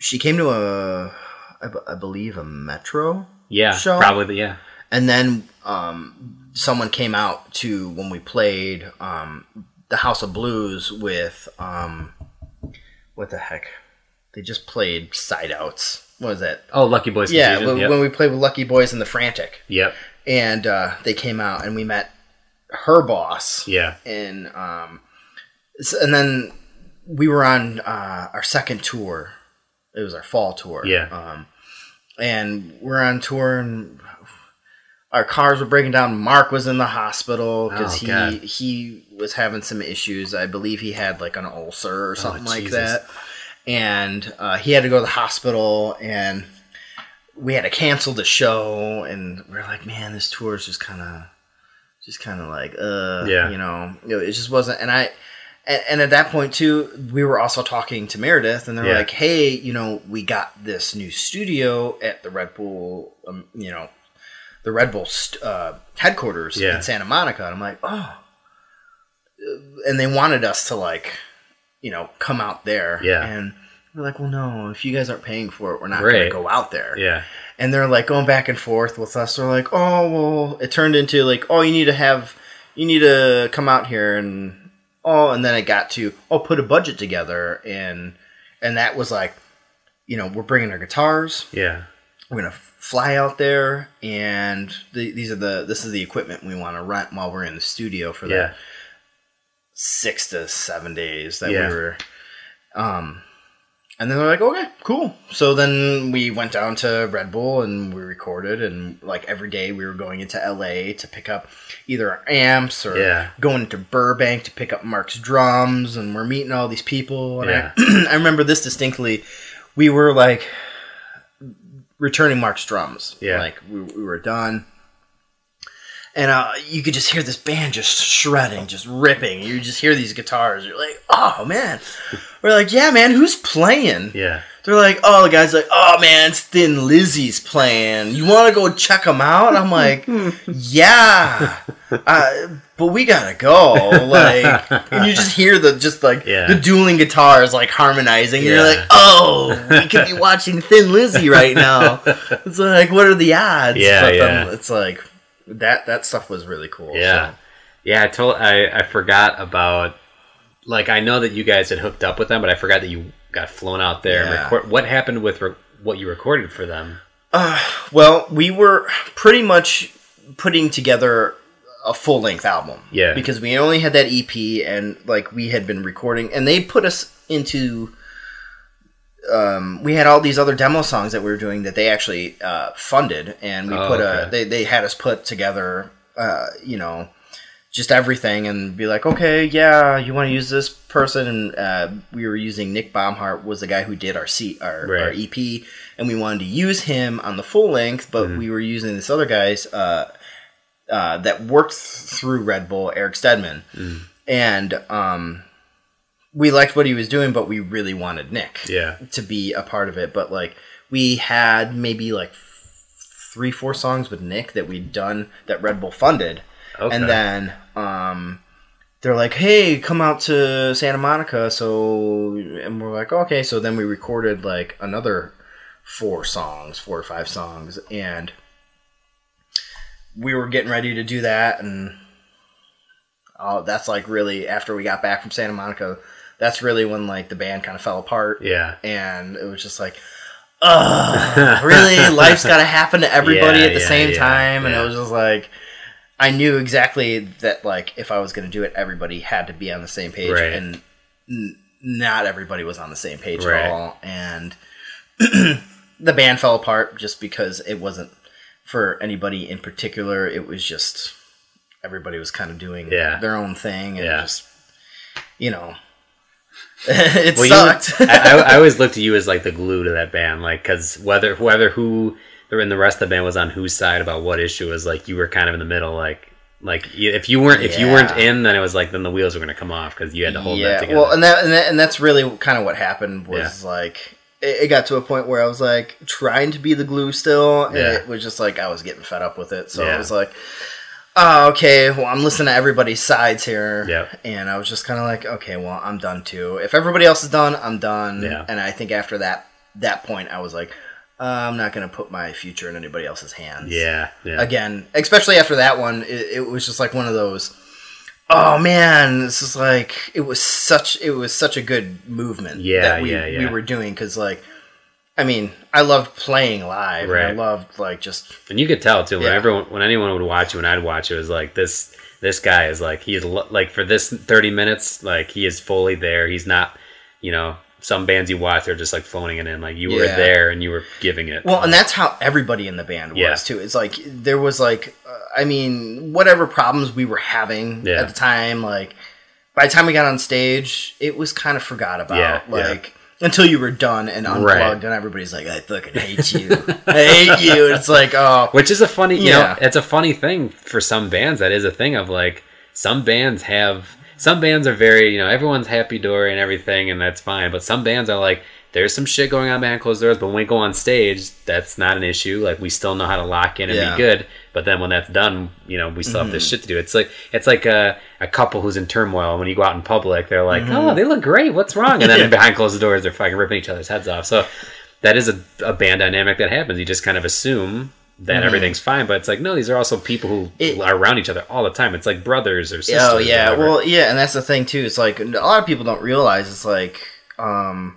she came to a, I, b- I believe, a Metro, Yeah. show? Probably yeah. and then um, someone came out to when we played um, the House of Blues with um, what the heck? They just played Side Outs. What was that? Oh, Lucky Boys. Yeah, Confusion. when, Yep. when we played with Lucky Boys and the Frantic, yep. and uh, they came out and we met her boss Yeah. and um, and then we were on uh, our second tour. It was our fall tour. Yeah. Um, and we're on tour, and our cars were breaking down. Mark was in the hospital because Oh, God. he he was having some issues. I believe he had like an ulcer or something like Oh, Jesus. that, and uh, he had to go to the hospital and. We had to cancel the show, and we are like, "Man, this tour is just kind of just kind of like uh Yeah. you know it just wasn't and i and, and at that point too we were also talking to meredith and they're Yeah. like hey you know we got this new studio at the red bull um, you know the red bull st- uh, headquarters Yeah. in santa monica and i'm like oh and they wanted us to like you know come out there Yeah. and we're like well no if you guys aren't paying for it we're not Right. gonna go out there Yeah. and they're like going back and forth with us. They're like, "Oh, well," it turned into like, "Oh, you need to have, you need to come out here," and oh, and then it got to, "Oh, put a budget together," and and that was like, you know, we're bringing our guitars, Yeah. we're gonna fly out there, and the, these are the this is the equipment we want to rent while we're in the studio for that. Yeah. the six to seven days that Yeah. we were. Um, and then they're like, okay, cool. So then we went down to Red Bull and we recorded, and like every day we were going into LA to pick up either our amps or Yeah. going to Burbank to pick up Mark's drums, and we're meeting all these people. And Yeah. I, (clears throat) I remember this distinctly. We were like returning Mark's drums. Yeah. Like we, we were done. And uh, you could just hear this band just shredding, just ripping. You just hear these guitars. You're like, oh man. We're like, yeah, man, who's playing? Yeah. they're like, oh, the guy's like, oh man, it's Thin Lizzy's playing. You want to go check them out? I'm like, (laughs) yeah, uh, but we gotta go. Like, and you just hear the just like Yeah. the dueling guitars like harmonizing. And you're like, oh, we could be watching Thin Lizzy right now. (laughs) It's like, what are the odds? Yeah, But, yeah. um, it's like that. That stuff was really cool. Yeah, yeah. I told I I forgot about like I know that you guys had hooked up with them, but I forgot that you got flown out there. Yeah. record, what happened with re- what you recorded for them? Uh, well, we were pretty much putting together a full length album. Yeah. Because we only had that EP and like we had been recording and they put us into um, we had all these other demo songs that we were doing that they actually uh, funded and we Oh, put okay. a they, they had us put together uh, you know just everything and be like okay yeah you want to use this person and uh, we were using Nick Baumhart was the guy who did our C our, our EP and we wanted to use him on the full length but Mm-hmm. we were using this other guy's uh, uh, that worked through Red Bull Eric Stedman Mm. and um, we liked what he was doing but we really wanted Nick Yeah, to be a part of it, but like we had maybe like three, four songs with Nick that we'd done that Red Bull funded, okay. and then um, they're like, "Hey, come out to Santa Monica." So, and we're like, "Okay." So then we recorded like another four songs, four or five songs, and we were getting ready to do that, and oh, that's like really after we got back from Santa Monica. That's really when like the band kind of fell apart yeah, and it was just like, ugh, really? (laughs) Life's got to happen to everybody Yeah, at the yeah, same yeah, time, and it was just like, I knew exactly that like if I was going to do it, everybody had to be on the same page, Right. and n- not everybody was on the same page Right. at all, and (clears throat) the band fell apart just because it wasn't for anybody in particular. It was just everybody was kind of doing Yeah. their own thing, and Yeah. just you know. (laughs) it Well, sucked. (laughs) You, I, I, always looked to you as like the glue to that band, like because whether whether who and the rest of the band was on whose side about what issue was like you were kind of in the middle, like like if you weren't if you weren't in, then it was like then the wheels were going to come off because you had to hold that yeah, together. well, and that, and that and that's really kind of what happened was like it, it got to a point where I was like trying to be the glue still, and Yeah. it was just like I was getting fed up with it. So Yeah. I was like, oh, okay, well, I'm listening to everybody's sides here, Yep. and I was just kind of like, okay, well, I'm done too. If everybody else is done, I'm done. Yeah. And I think after that that point, I was like, uh, I'm not gonna put my future in anybody else's hands yeah, yeah, again, especially after that one, it, it was just like one of those. Oh man, this is like it was such it was such a good movement Yeah, that we, yeah, we were doing because like, I mean, I loved playing live. and I loved like just and you could tell too when Yeah. everyone when anyone would watch you and I'd watch it, it was like this this guy is like he is like for this thirty minutes like he is fully there. He's not you know some bands you watch they're just like phoning it in like you were there and you were giving it. well, and that's how everybody in the band Yeah. was too. It's like there was like, uh, I mean, whatever problems we were having Yeah. at the time, like by the time we got on stage, it was kind of forgot about. Yeah, yeah. like until you were done and unplugged, Right. and everybody's like, "I fucking hate you, I hate you." And it's like, oh, Which is a funny, you Yeah. know, it's a funny thing for some bands. That is a thing of like some bands have some bands are very, you know, everyone's happy dory and everything, and that's fine. But some bands are like, there's some shit going on behind closed doors, but when we go on stage, that's not an issue. Like we still know how to lock in and Yeah. Mm-hmm. be good. But then when that's done, you know, we still have this shit to do. It's like it's like a, a couple who's in turmoil. When you go out in public, they're like, oh, they look great. What's wrong? And then Mm-hmm. (laughs) Yeah. behind closed doors, they're fucking ripping each other's heads off. So that is a, a band dynamic that happens. You just kind of assume that everything's fine, but it's like no, these are also people who Mm-hmm. It- are around each other all the time. It's like brothers or sisters. Oh yeah, whatever. well yeah, and that's the thing too. It's like a lot of people don't realize it's like um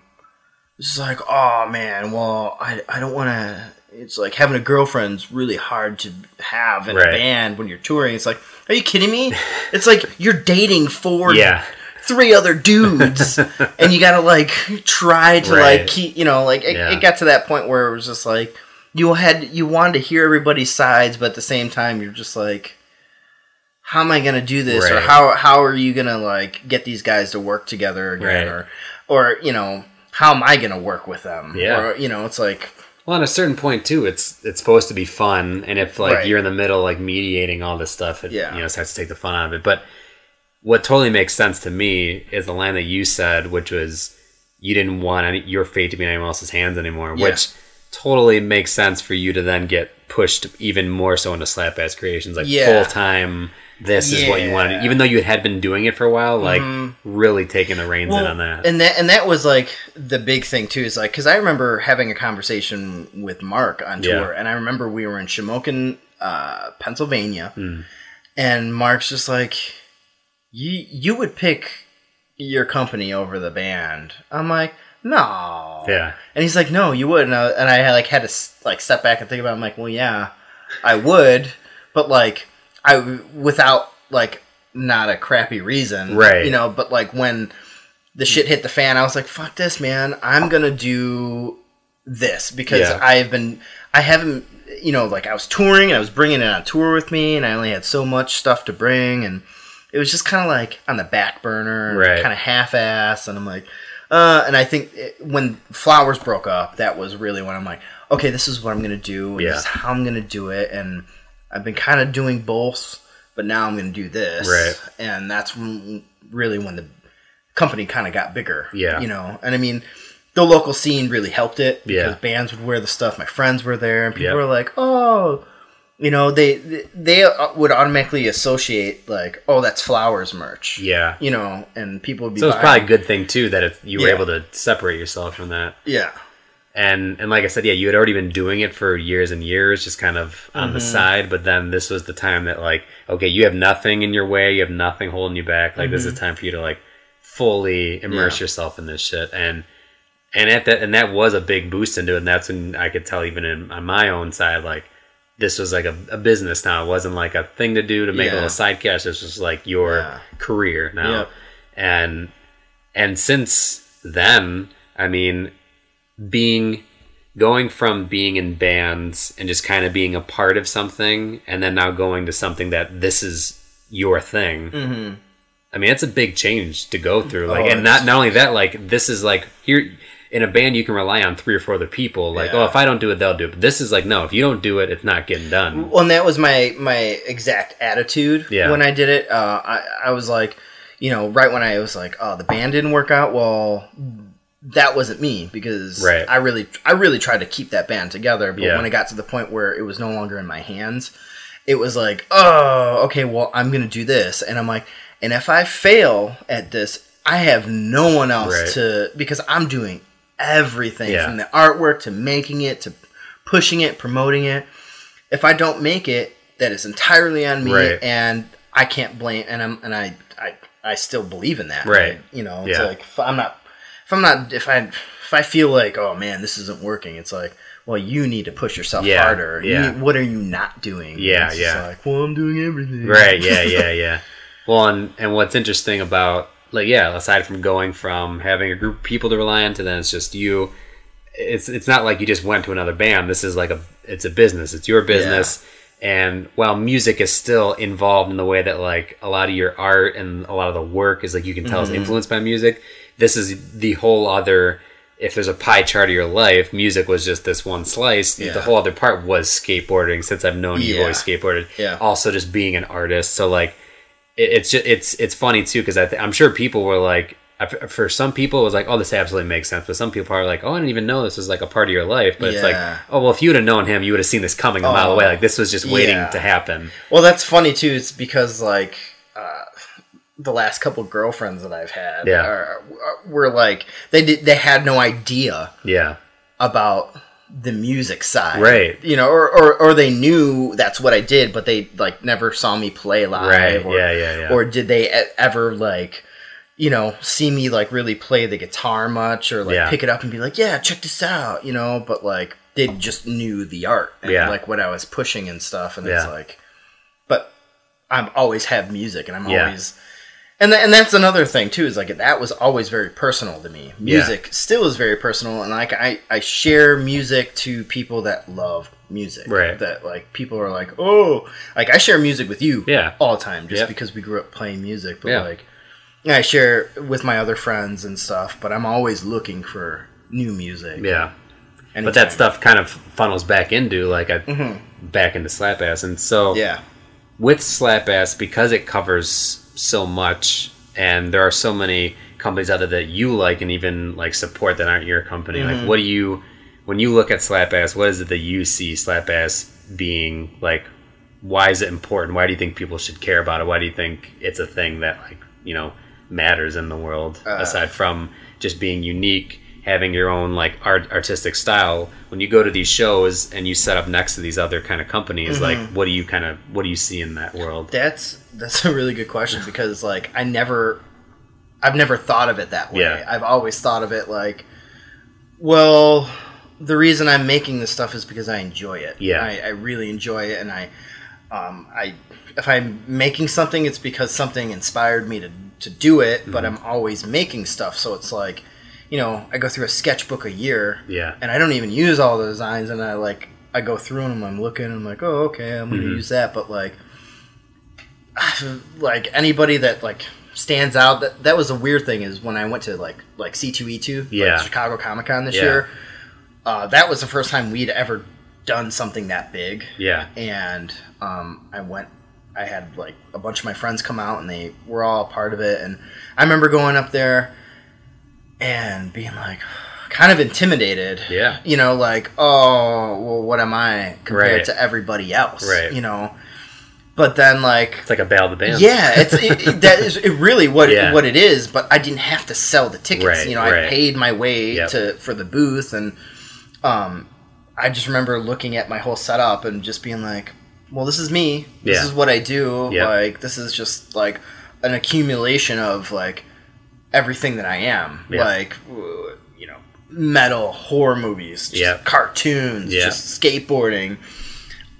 it's like oh man, well I I don't want to. It's like having a girlfriend's really hard to have in Right. a band when you're touring. It's like, are you kidding me? (laughs) It's like you're dating four, yeah, three other dudes, (laughs) and you gotta like try to Right. like keep, you know, like it, Yeah. it got to that point where it was just like you had you wanted to hear everybody's sides, but at the same time you're just like, how am I gonna do this, or how how are you gonna like get these guys to work together again, Right. or or you know how am I gonna work with them? Yeah. or you know it's like Well, at a certain point too, it's it's supposed to be fun, and if like Right. you're in the middle, like mediating all this stuff, it Yeah. you know starts to take the fun out of it. But what totally makes sense to me is the line that you said, which was, you didn't want any, your fate to be in anyone else's hands anymore, Yeah. which totally makes sense for you to then get pushed even more so into Slapass creations, like Yeah. full time. This is what you wanted, Yeah. Mm-hmm. even though you had been doing it for a while. Like really taking the reins in on that. And that and that was like the big thing too. Is like because I remember having a conversation with Mark on Yeah. tour, and I remember we were in Shamokin, uh, Pennsylvania, Hmm. and Mark's just like, "You you would pick your company over the band." I'm like, "No." yeah, And he's like, "No, you wouldn't And I, and I like had to like step back and think about. It. I'm like, "Well, yeah, I would, but like I without like not a crappy reason, Right. You know, but like when the shit hit the fan, I was like, "Fuck this, man! I'm gonna do this because Yeah. I've been I haven't." You know, like I was touring and I was bringing it on tour with me, and I only had so much stuff to bring, and it was just kind of like on the back burner, Right. kind of half-ass, and I'm like, uh, and I think it, when Flowers broke up, that was really when I'm like, okay, this is what I'm gonna do, Yeah. this is how I'm gonna do it, and I've been kind of doing both, but now I'm gonna do this, Right. And that's when, really when the company kind of got bigger, Yeah. you know. And I mean, the local scene really helped it because Yeah. bands would wear the stuff. My friends were there, and people Yep. were like, oh. You know, they they uh, would automatically associate like, oh, that's Flowers merch yeah. you know, and people would be. So it's probably a good thing too that if you were Yeah. able to separate yourself from that. yeah, and and like I said, yeah, you had already been doing it for years and years, just kind of on the Mm-hmm. side. But then this was the time that like, okay, you have nothing in your way, you have nothing holding you back. Like this is the time for you to like fully immerse Mm-hmm. Yeah. yourself in this shit. And and at that and that was a big boost into it. And that's when I could tell even in, on my own side, like this was like a, a business now. It wasn't like a thing to do to make a little side cash. This was like your Yeah. career now. Yep. And and since then, I mean, being going from being in bands and just kind of being a part of something and then now going to something that this is your thing mm-hmm. i mean it's a big change to go through like Oh, and not not only that like this is like here in a band you can rely on three or four other people like Yeah. oh if i don't do it they'll do it but this is like no if you don't do it it's not getting done Well, and that was my my exact attitude Yeah. when I did it. Uh, I I was like, you know, right when I was like, oh, the band didn't work out. Well, that wasn't me because Right. I really I really tried to keep that band together. But Yeah. when it got to the point where it was no longer in my hands, it was like, oh, okay, well, I'm gonna do this, and I'm like, and if I fail at this, I have no one else Right. to because I'm doing everything Yeah. from the artwork to making it to pushing it, promoting it. If I don't make it, that is entirely on me, Right. and I can't blame. And I'm and I I I still believe in that, Right. You know, it's Yeah. like I'm not if I'm not if I if I feel like oh man this isn't working, it's like well you need to push yourself Yeah, harder. You yeah. need- what are you not doing? Yeah, It's yeah. Like well I'm doing everything. right yeah (laughs) yeah yeah well and, and what's interesting about like yeah aside from going from having a group of people to rely on to then it's just you it's it's not like you just went to another band this is like a it's a business it's your business and while music is still involved in the way that like a lot of your art and a lot of the work is like you can tell is mm-hmm. influenced by music this is the whole other if there's a pie chart of your life music was just this one slice Yeah. the whole other part was skateboarding since i've known you've always skateboarded Yeah. also just being an artist so like it, it's just it's it's funny too because th- i'm sure people were like for some people it was like oh this absolutely makes sense but some people are like oh i didn't even know this was like a part of your life but it's like oh well if you would have known him you would have seen this coming a mile Oh, away like this was just waiting to happen Well, that's funny too. It's because like uh, the last couple girlfriends that I've had, Yeah. are, were like they did they had no idea yeah about the music side, Right. You know, or, or or they knew that's what I did, but they like never saw me play live, right Or, yeah yeah yeah or did they ever like you know see me like really play the guitar much or like Yeah. pick it up and be like yeah check this out you know but like they just knew the art and Yeah. like what i was pushing and stuff and it's like but i've always had music and i'm Yeah. always and, th- and that's another thing too is like that was always very personal to me music still is very personal and like I, I share music to people that love music Right. that like people are like oh like i share music with you Yeah. all the time just Yep. because we grew up playing music but Yeah. like I share with my other friends and stuff but i'm always looking for new music yeah but that stuff kind of funnels back into like I, back into Slapass and so Mm-hmm. yeah with Slapass because it covers so much and there are so many companies out there that you like and even like support that aren't your company. Mm-hmm. Like, what do you when you look at Slapass? What is it that you see Slapass being like? Why is it important? Why do you think people should care about it? Why do you think it's a thing that like you know matters in the world Uh, aside from just being unique? Having your own like art artistic style. When you go to these shows and you set up next to these other kind of companies, Mm-hmm. like what do you kind of what do you see in that world? That's that's a really good question because like I never I've never thought of it that way. Yeah. I've always thought of it like well the reason I'm making this stuff is because I enjoy it. Yeah. I, I really enjoy it and I um I if I'm making something it's because something inspired me to to do it, but Mm-hmm. I'm always making stuff so it's like you know, I go through a sketchbook a year Yeah. and I don't even use all the designs, and I like I go through them, I'm looking, and I'm like, oh, okay, I'm gonna Mhm. use that, but like, (sighs) like anybody that like stands out, that that was a weird thing is when I went to like like C two E two, Yeah. Chicago Comic Con this Yeah. year, uh, that was the first time we'd ever done something that big, Yeah. and um, I went. I had like a bunch of my friends come out, and they were all a part of it. And I remember going up there and being like, kind of intimidated. Yeah. You know, like, oh, well, what am I compared Right. to everybody else? Right. You know. But then, like, It's like a bail the band. yeah, it's it, it- that is it really what Yeah. what it is. But I didn't have to sell the tickets. Right, you know, I paid my way Yep. to for the booth, and um, I just remember looking at my whole setup and just being like, "Well, this is me. This Yeah. is what I do. Yep. Like, this is just like an accumulation of like everything that I am. Yeah. Like, you know, metal, horror movies, just Yep. cartoons, Yeah. just skateboarding."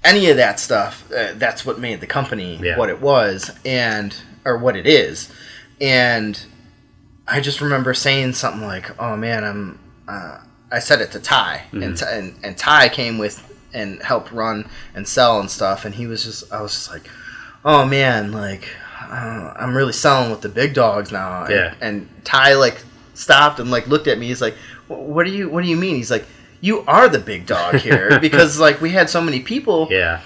any of that stuff uh, that's what made the company Yeah. what it was and or what it is and i just remember saying something like oh man i'm uh, i said it to ty Mm-hmm. and, and and ty came with and helped run and sell and stuff and he was just i was just like oh man like uh, i'm really selling with the big dogs now and, Yeah. and ty like stopped and like looked at me he's like what do you what do you mean he's like you are the big dog here (laughs) because like we had so many people Yeah.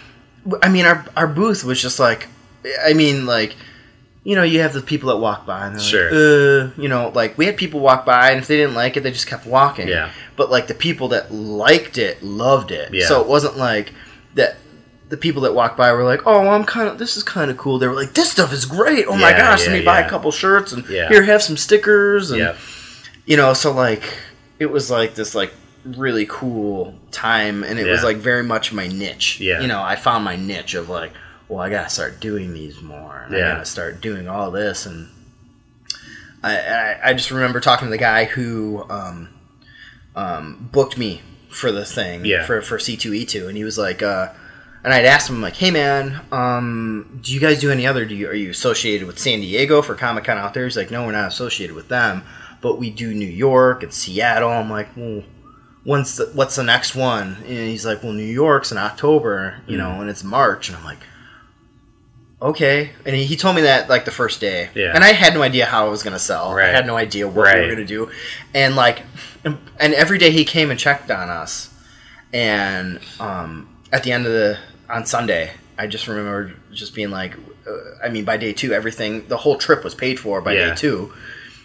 I mean, our our booth was just like, I mean, like, you know, you have the people that walk by and they're Sure. like, uh, you know, like we had people walk by and if they didn't like it, they just kept walking. Yeah. But like the people that liked it loved it. Yeah. So it wasn't like. The people that walked by were like, "Oh, well, I'm kind of. This is kind of cool." They were like, "This stuff is great! Oh my Yeah, gosh, yeah, let me buy yeah. a couple shirts and here have some stickers and you know." So like, it was like this like really cool time, and it was like very much my niche. Yeah. You know, I found my niche of like, well, I gotta start doing these more. and I gotta start doing all this, and I, I, I just remember talking to the guy who um, um, booked me for the thing Yeah. for for C two E two, and he was like, uh, and I'd asked him like, hey man, um, do you guys do any other? Do you are you associated with San Diego for Comic Con out there? He's like, no, we're not associated with them, but we do New York and Seattle. I'm like, well. When's the, what's the next one? And he's like, well, New York's in October, you know, and it's March. And I'm like, okay. And he, he told me that like the first day. Yeah. And I had no idea how I was going to sell. Right. I had no idea what we were going to do. And like, and, and every day he came and checked on us. And um, at the end of the, on Sunday, I just remember just being like, uh, I mean, by day two, everything, the whole trip was paid for by Yeah. day two.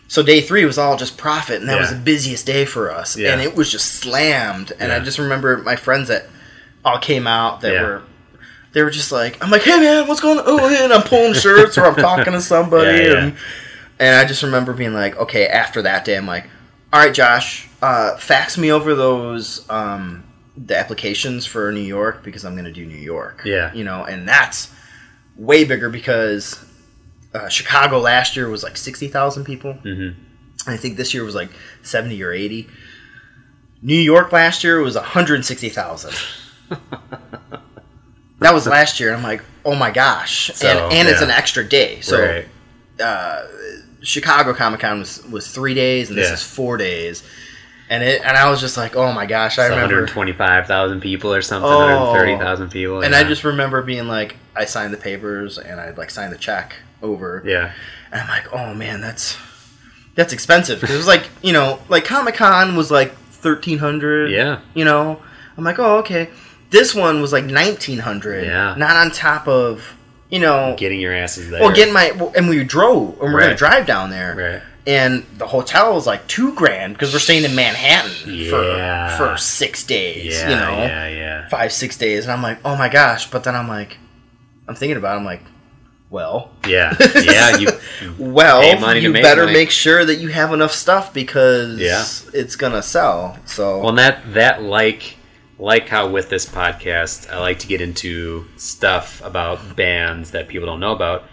So day three was all just profit, and that was the busiest day for us. Yeah. And it was just slammed. And I just remember my friends that all came out that Yeah. were they were just like, I'm like, hey man, what's going on? Oh, and I'm pulling (laughs) shirts or I'm talking to somebody, Yeah, yeah. and and I just remember being like, okay, after that day, I'm like, all right, Josh, uh, fax me over those um, the applications for New York because I'm gonna do New York. Yeah. you know, and that's way bigger because uh, Chicago last year was like sixty thousand people. Mhm. I think this year was like 70 or 80. New York last year was 160,000. (laughs) that was last year. I'm like, oh my gosh. So, and and it's an extra day. So right. uh, Chicago Comic Con was, was three days, and this Yeah. is four days. And it and I was just like, oh my gosh. I remember. 125,000 people or something, Oh. 130,000 people. And yeah. I just remember being like, I signed the papers and I'd like signed the check over. Yeah. And I'm like, oh man, that's that's expensive because it was like you know, like Comic Con was like thirteen hundred. Yeah. You know, I'm like, oh okay. This one was like nineteen hundred. Yeah. Not on top of you know. Getting your asses there. well, getting my and we drove and we're gonna drive down there. Right. And the hotel was like two grand because we're staying in Manhattan Yeah. for for six days. Yeah, you know, yeah, yeah. five six days, and I'm like, oh my gosh! But then I'm like, I'm thinking about, it, I'm like, well, Yeah, (laughs) yeah. You, well, money to you make better money. make sure that you have enough stuff because Yeah. it's gonna sell. So well, that that like like how with this podcast, I like to get into stuff about bands that people don't know about.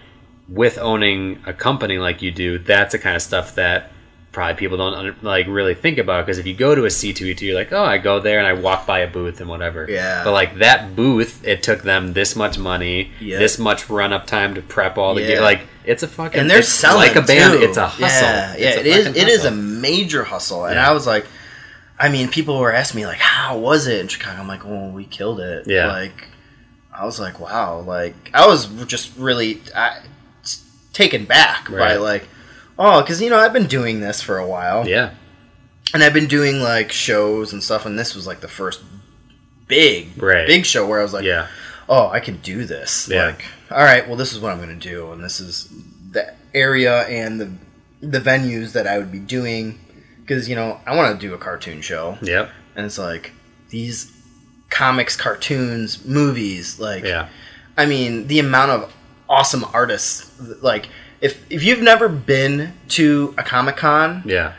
With owning a company like you do, that's the kind of stuff that probably people don't under- like really think about. Because if you go to a C2E2, you're like, oh, I go there and I walk by a booth and whatever. Yeah. But like that booth, it took them this much money, Yeah. this much run up time to prep all the Yeah. gear. Like it's a fucking and they're it's selling like a band. too. It's a hustle. Yeah, yeah, it is. It is a major hustle, and Yeah. I was like, I mean, people were asking me like, how was it in Chicago? I'm like, well, we killed it. Yeah. like I was like, wow, like I was just really I, taken back by like, oh, because you know I've been doing this for a while, yeah. and I've been doing like shows and stuff, and this was like the first big, Right. big show where I was like, yeah. oh, I can do this. Yeah. Like, all right, well, this is what I'm going to do, and this is the area and the the venues that I would be doing because you know I want to do a cartoon show, Yep. and it's like these comics, cartoons, movies. Like, Yeah. I mean, the amount of awesome artists. Like, if if you've never been to a comic con, Yeah.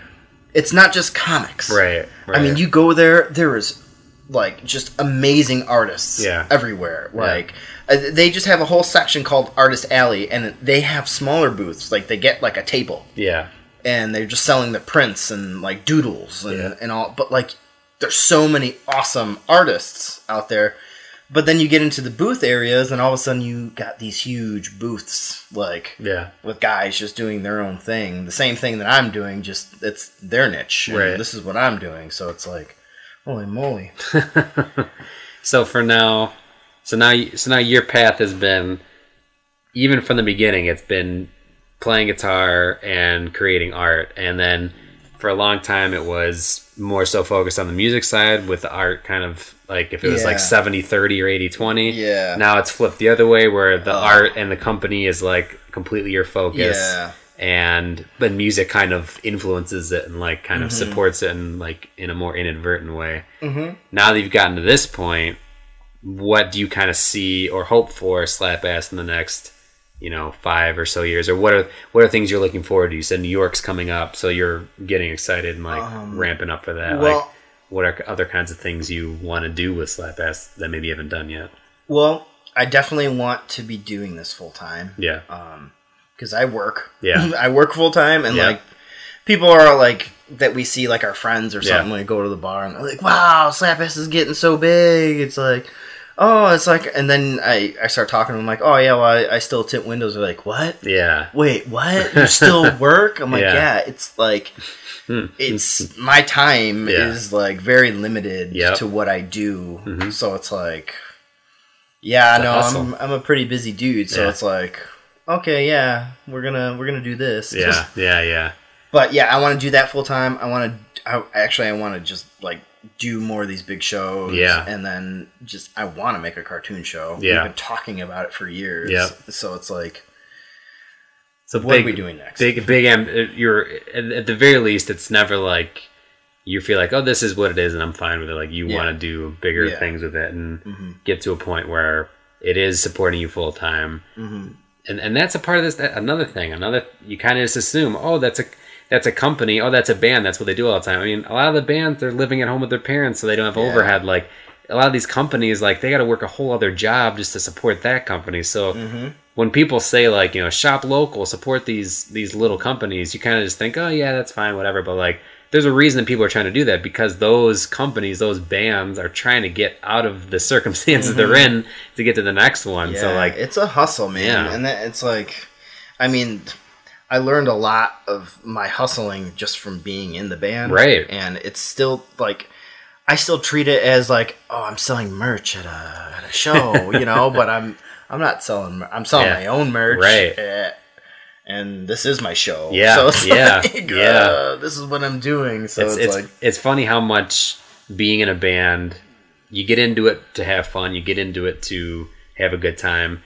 it's not just comics, Right. right. I mean, you go there, there is like just amazing artists Yeah. everywhere. Like uh, they just have a whole section called Artist Alley, and they have smaller booths. Like they get like a table, Yeah. and they're just selling the prints and like doodles and, Yeah. and all. But like, there's so many awesome artists out there. But then you get into the booth areas, and all of a sudden you got these huge booths, like Yeah. with guys just doing their own thing, the same thing that I'm doing, just it's their niche. Right. This is what I'm doing, so it's like, holy moly. (laughs) So for now, so now, you- so now your path has been, even from the beginning, it's been playing guitar and creating art, and then for a long time it was more so focused on the music side with the art kind of like if it was like Yeah. 70 30 or 80 20 Yeah. now it's flipped the other way where the Oh. art and the company is like completely your focus Yeah. and but music kind of influences it and like kind of Mm-hmm. supports it in like in a more inadvertent way Mm-hmm. now that you've gotten to this point, what do you kind of see or hope for Slapass in the next, you know, five or so years? Or what are what are things you're looking forward to? You said New York's coming up, so you're getting excited and like Um, ramping up for that. well- like, what are other kinds of things you want to do with Slapass that maybe you haven't done yet? Well, I definitely want to be doing this full time Yeah, Um, because I work. Yeah. (laughs) I work full time, and Yeah. like people are like that we see like our friends or Yeah. something when we go to the bar and they're like, "Wow, Slapass is getting so big." It's like. Oh, it's like, and then I, I start talking to them like, oh yeah, well I, I still tint windows. They're like, what? yeah, wait, what? (laughs) You still work? I'm like, Yeah. yeah. It's like, Hmm. it's my time Yeah. is like very limited Yep. to what I do. Mhm. So it's like, yeah, a no. I'm I'm a pretty busy dude. So Yeah. it's like, okay, yeah, we're gonna we're gonna do this. yeah, yeah, yeah, but yeah, I want to do that full time. I want to. I, actually, I want to just like do more of these big shows. Yeah. and then just I want to make a cartoon show. Yeah. we've been talking about it for years. Yep. So it's like, So what big, are we doing next? Big, big. Am- you're at, the very least, it's never like you feel like, oh, this is what it is, and I'm fine with it. Like you Yeah. want to do bigger Yeah. things with it and Mhm. get to a point where it is supporting you full time. Mhm. And and that's a part of this. That, another thing, another you kind of just assume, oh, that's a that's a company. Oh, that's a band. That's what they do all the time. I mean, a lot of the bands they're living at home with their parents, so they don't have Yeah. overhead. Like a lot of these companies, like they got to work a whole other job just to support that company. So Mhm. when people say like you know shop local support these these little companies you kind of just think oh yeah that's fine whatever but like there's a reason that people are trying to do that because those companies those bands are trying to get out of the circumstances they're in to get to the next one so Mm-hmm. Like it's a hustle, man. Yeah. And that, it's like, I mean, I learned a lot of my hustling just from being in the band, Right. And it's still like, I still treat it as like, oh, I'm selling merch at a at a show, (laughs) you know. but I'm I'm not selling. I'm selling Yeah. my own merch, Right. eh, and this is my show. Yeah, so yeah, like, (laughs) yeah. uh, this is what I'm doing. So it's it's, it's, like, it's funny how much being in a band you get into it to have fun you get into it to have a good time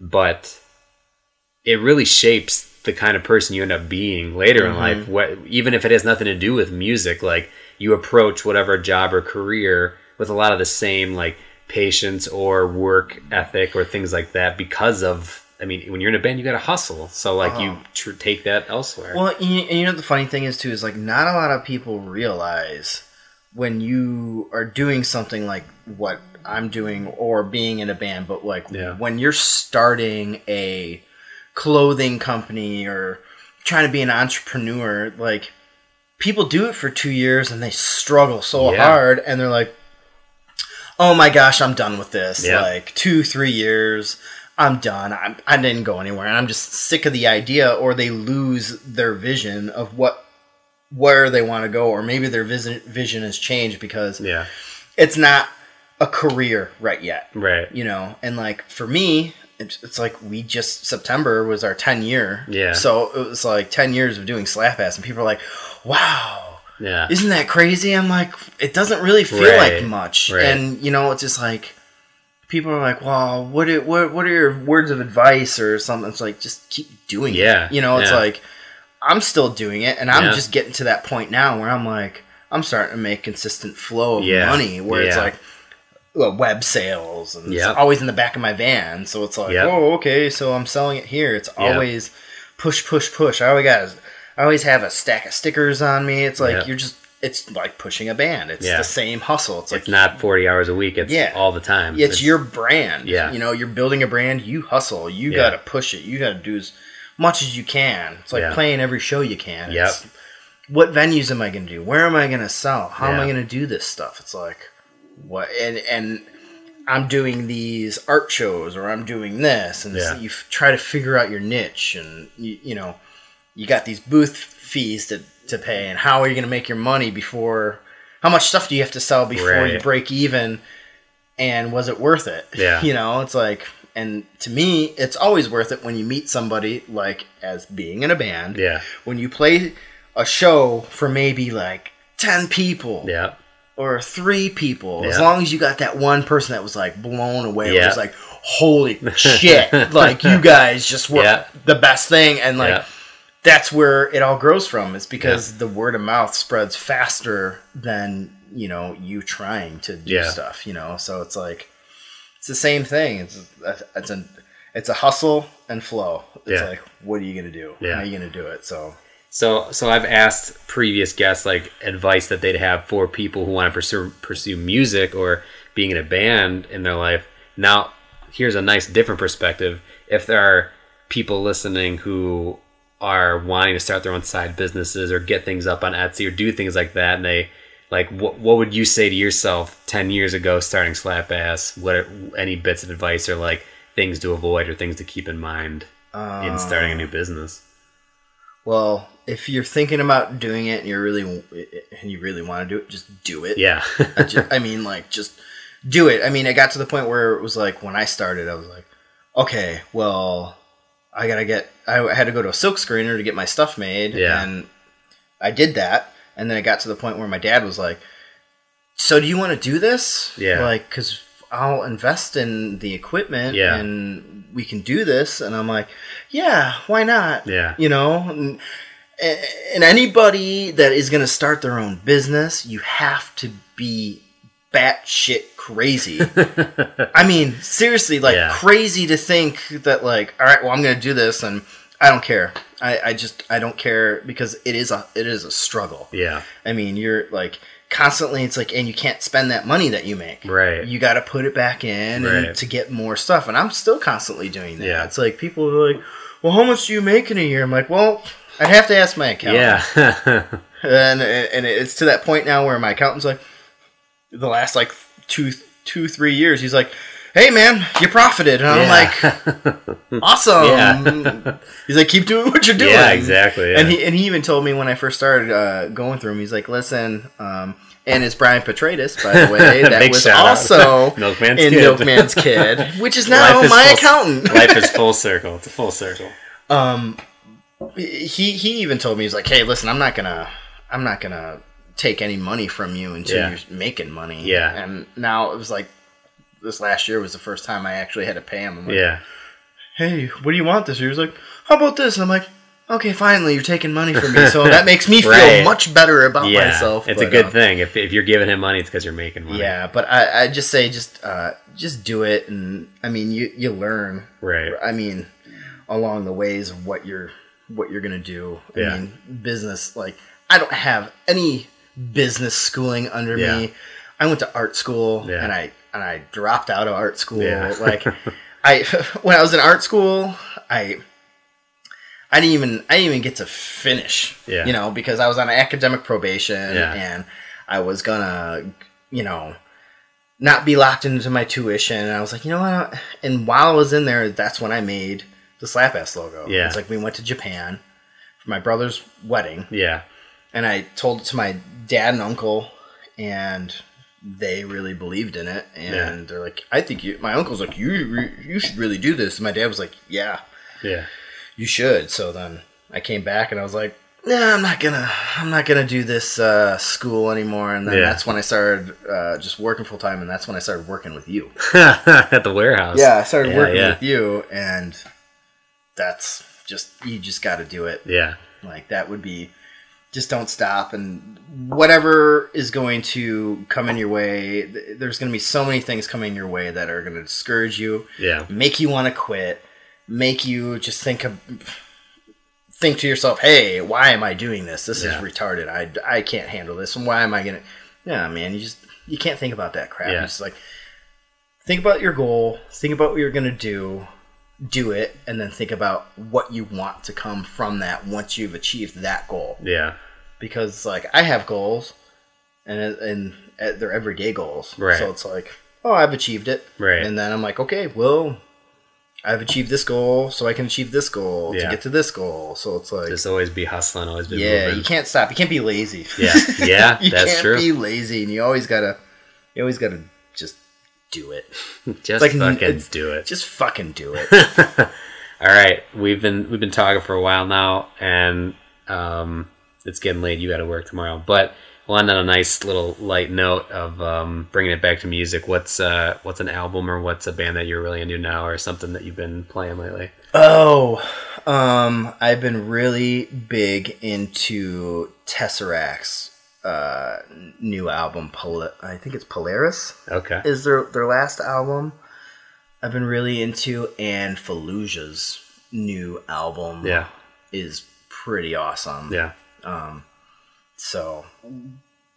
but it really shapes the kind of person you end up being later in life. Mm-hmm. What even if it has nothing to do with music, like you approach whatever job or career with a lot of the same like patience or work ethic or things like that because of. I mean, when you're in a band, you got to hustle. So like you uh-huh. tr- take that elsewhere. Well, and you, and you know the funny thing is too is like not a lot of people realize when you are doing something like what I'm doing or being in a band, but like Yeah. when you're starting a clothing company or trying to be an entrepreneur, like people do it for two years and they struggle so Yeah. hard and they're like, oh my gosh, I'm done with this. Yeah. Like two, three years, I'm done. I'm, I didn't go anywhere. And I'm just sick of the idea, or they lose their vision of what where they want to go, or maybe their vision vision has changed because yeah, it's not a career right yet. right. You know, and like for me, it's, it's like we just September was our 10 year. Yeah. So it was like 10 years of doing Slapass, and people are like, wow, Yeah, isn't that crazy? I'm like, it doesn't really feel Right, like much. right. And you know, it's just like people are like, well, what are, what what are your words of advice or something? It's like just keep doing Yeah, it. You know, it's yeah. like I'm still doing it, and I'm Yeah. just getting to that point now where I'm like, I'm starting to make consistent flow of money where it's like. Web sales and Yeah. it's always in the back of my van, so it's like, Yeah. oh, okay, so I'm selling it here. It's Yeah. always push, push, push. I always got, I always have a stack of stickers on me. It's like Yeah. you're just, it's like pushing a band. It's Yeah. the same hustle. It's like it's not 40 hours a week. It's Yeah. all the time. it's, your brand. Yeah. You know, you're building a brand, you hustle. You Yeah. got to push it. You got to do as much as you can. It's like Yeah. playing every show you can. Yep. It's, what venues am I going to do? Where am I going to sell? How am I going to do this stuff? It's like what and and I'm doing these art shows or I'm doing this and Yeah. you f- try to figure out your niche and you, you know you got these booth fees to, to pay and how are you going to make your money before how much stuff do you have to sell before you break even and was it worth it? (laughs) Yeah. you know it's like and to me it's always worth it when you meet somebody like as being in a band. Yeah, when you play a show for maybe like 10 people. Yeah, or three people as long as you got that one person that was like blown away Yeah. was like holy (laughs) shit like you guys just were Yeah. the best thing and like yeah, that's where it all grows from. It's because the word of mouth spreads faster than you know you trying to do Yeah. stuff. You know, so it's like it's the same thing. It's it's a it's a hustle and flow. It's Yeah. like what are you gonna do? Yeah. How are you gonna do it? So So, so I've asked previous guests like advice that they'd have for people who want to pursue pursue music or being in a band in their life. Now, here's a nice different perspective. If there are people listening who are wanting to start their own side businesses or get things up on Etsy or do things like that, and they like, what what would you say to yourself ten years ago starting Slapass? What are, any bits of advice or like things to avoid or things to keep in mind in starting a new um, business? well, if you're thinking about doing it and you're really and you really want to do it, just do it. Yeah, (laughs) I, ju- I mean, like, just do it. I mean, I got to the point where it was like when I started, I was like, okay, well, I gotta get. I had to go to a silk screener to get my stuff made, Yeah. and I did that. And then I got to the point where my dad was like, "So do you want to do this? Yeah. like, because I'll invest in the equipment, Yeah. and we can do this." And I'm like, "Yeah, why not? yeah, you know and, and anybody that is going to start their own business you have to be batshit crazy (laughs) i mean seriously like Yeah. crazy to think that like all right well i'm going to do this and i don't care I, I just i don't care because it is a it is a struggle yeah. i mean you're like constantly it's like and you can't spend that money that you make Right. you got to put it back in Right. and to get more stuff and i'm still constantly doing that Yeah. it's like people are like well how much do you make in a year i'm like well i'd have to ask my accountant Yeah. (laughs) and and it's to that point now where my accountant's like the last like two two three years he's like hey man you profited and i'm like (laughs) awesome Yeah. (laughs) he's like keep doing what you're doing yeah, exactly. Yeah. and he and he even told me when I first started uh, going through him, he's like, "Listen," um, and it's Brian Petratus, by the way, that was also Milkman's in Kid. Milkman's Kid, which is now is my full- accountant. Life is full circle. It's a full circle. um, he he even told me he's like, "Hey, listen, I'm not gonna, I'm not gonna take any money from you until Yeah. you're making money." Yeah. and now it was like this last year was the first time I actually had to pay him. I'm like, Yeah. hey, what do you want this year? He's like, how about this? And I'm like, okay, finally you're taking money from me, so (laughs) that makes me feel Right. much better about yeah, myself. it's a good uh, thing. If, if you're giving him money, it's because you're making money. Yeah, but I, I just say just uh, just do it, and I mean you you learn. Right. I mean, along the ways of what you're what you're gonna do. I Yeah. mean, business like I don't have any business schooling under Yeah. me. I went to art school Yeah. and I and I dropped out of art school. Like (laughs) I (laughs) when I was in art school, I I didn't even I didn't even get to finish. Yeah. You know, because I was on academic probation Yeah. and I was gonna, you know, not be locked into my tuition. And I was like, you know what? And while I was in there, that's when I made the Slapass logo. Yeah. It's like we went to Japan for my brother's wedding, Yeah. and I told it to my dad and uncle, and they really believed in it. And Yeah. they're like, I think you. My uncle's like, you you should really do this. And my dad was like, Yeah, Yeah. you should. So then I came back and I was like, Nah, I'm not gonna, I'm not gonna do this uh, school anymore. And then Yeah. that's when I started uh, just working full time, and that's when I started working with you. (laughs) At the warehouse. Yeah, I started Yeah, working yeah. with you, and that's just you just got to do it. Yeah. Like that would be just don't stop and whatever is going to come in your way th- there's going to be so many things coming your way that are going to discourage you Yeah. make you want to quit make you just think of think to yourself hey why am i doing this this Yeah. is retarded i i can't handle this and why am i going to yeah man you just you can't think about that crap Yeah. just like think about your goal think about what you're going to do do it and then think about what you want to come from that once you've achieved that goal Yeah. because like i have goals and and they're everyday goals Right. so it's like oh i've achieved it Right. and then i'm like okay well i've achieved this goal so i can achieve this goal Yeah. to get to this goal so it's like Just always be hustling, always be yeah moving. you can't stop you can't be lazy Yeah. Yeah, (laughs) you that's can't true. be lazy and you always gotta you always gotta do it (laughs) Just like- fucking do it. just fucking do it (laughs) All right, we've been we've been talking for a while now, and um, it's getting late. You got to work tomorrow, but we'll end on a nice little light note of um, bringing it back to music. What's uh, what's an album or what's a band that you're really into now, or something that you've been playing lately? Oh, um, I've been really big into Tesseract's uh, new album. Pol- I think it's Polaris Okay, is their their last album. I've been really into, and Fallujah's new album yeah, is pretty awesome. yeah, Um, so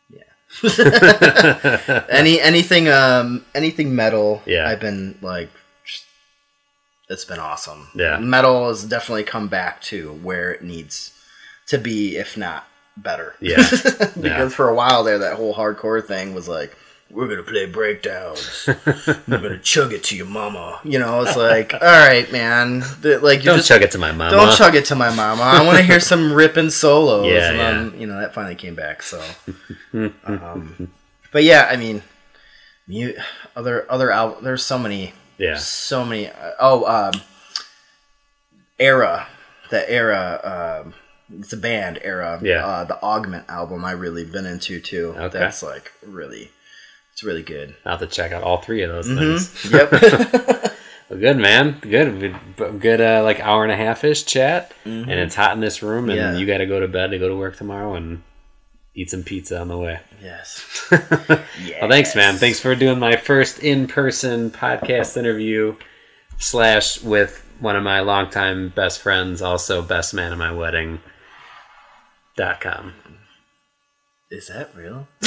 yeah. (laughs) Any anything um anything metal. Yeah. I've been like, just, it's been awesome. Yeah. metal has definitely come back to where it needs to be, if not better. Yeah. (laughs) because Yeah. for a while there, that whole hardcore thing was like. We're gonna play breakdowns. (laughs) We're gonna chug it to your mama. You know, it's like, all right, man. Like, don't just chug it to my mama. don't chug it to my mama. I want to hear some (laughs) ripping solos. Yeah, and yeah. then, you know, that finally came back. So, um, but yeah, I mean, mu- other other album. There's so many, Yeah, so many. Uh, oh, um, Erra, the Erra. Um, it's a band Erra. Yeah. uh, the Augment album. I really been into too. Okay. That's like really, it's really good. I'll have to check out all three of those Mhm. things. (laughs) Yep. (laughs) Well, good man, good, good, uh, like hour and a half ish chat, Mhm. and it's hot in this room, and Yeah. you got to go to bed to go to work tomorrow and eat some pizza on the way. yes. (laughs) Well, thanks, man. Thanks for doing my first in-person podcast interview slash with one of my longtime best friends, also best man at my wedding. Dot com. Is that real? (laughs)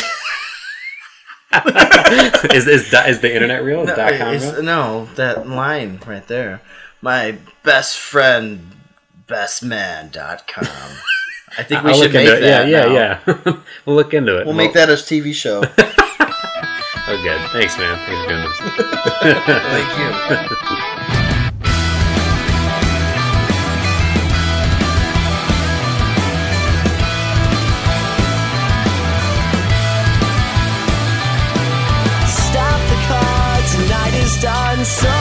(laughs) is, is is the internet real? No, dot com real? no, that line right there. My best friend, bestman.com. I think (laughs) we I'll should look make into it. that. Yeah, now. yeah, yeah. we'll look into it. We'll make that a TV show. Oh, good. Thanks, man. Thanks for doing this. Thank you. The car,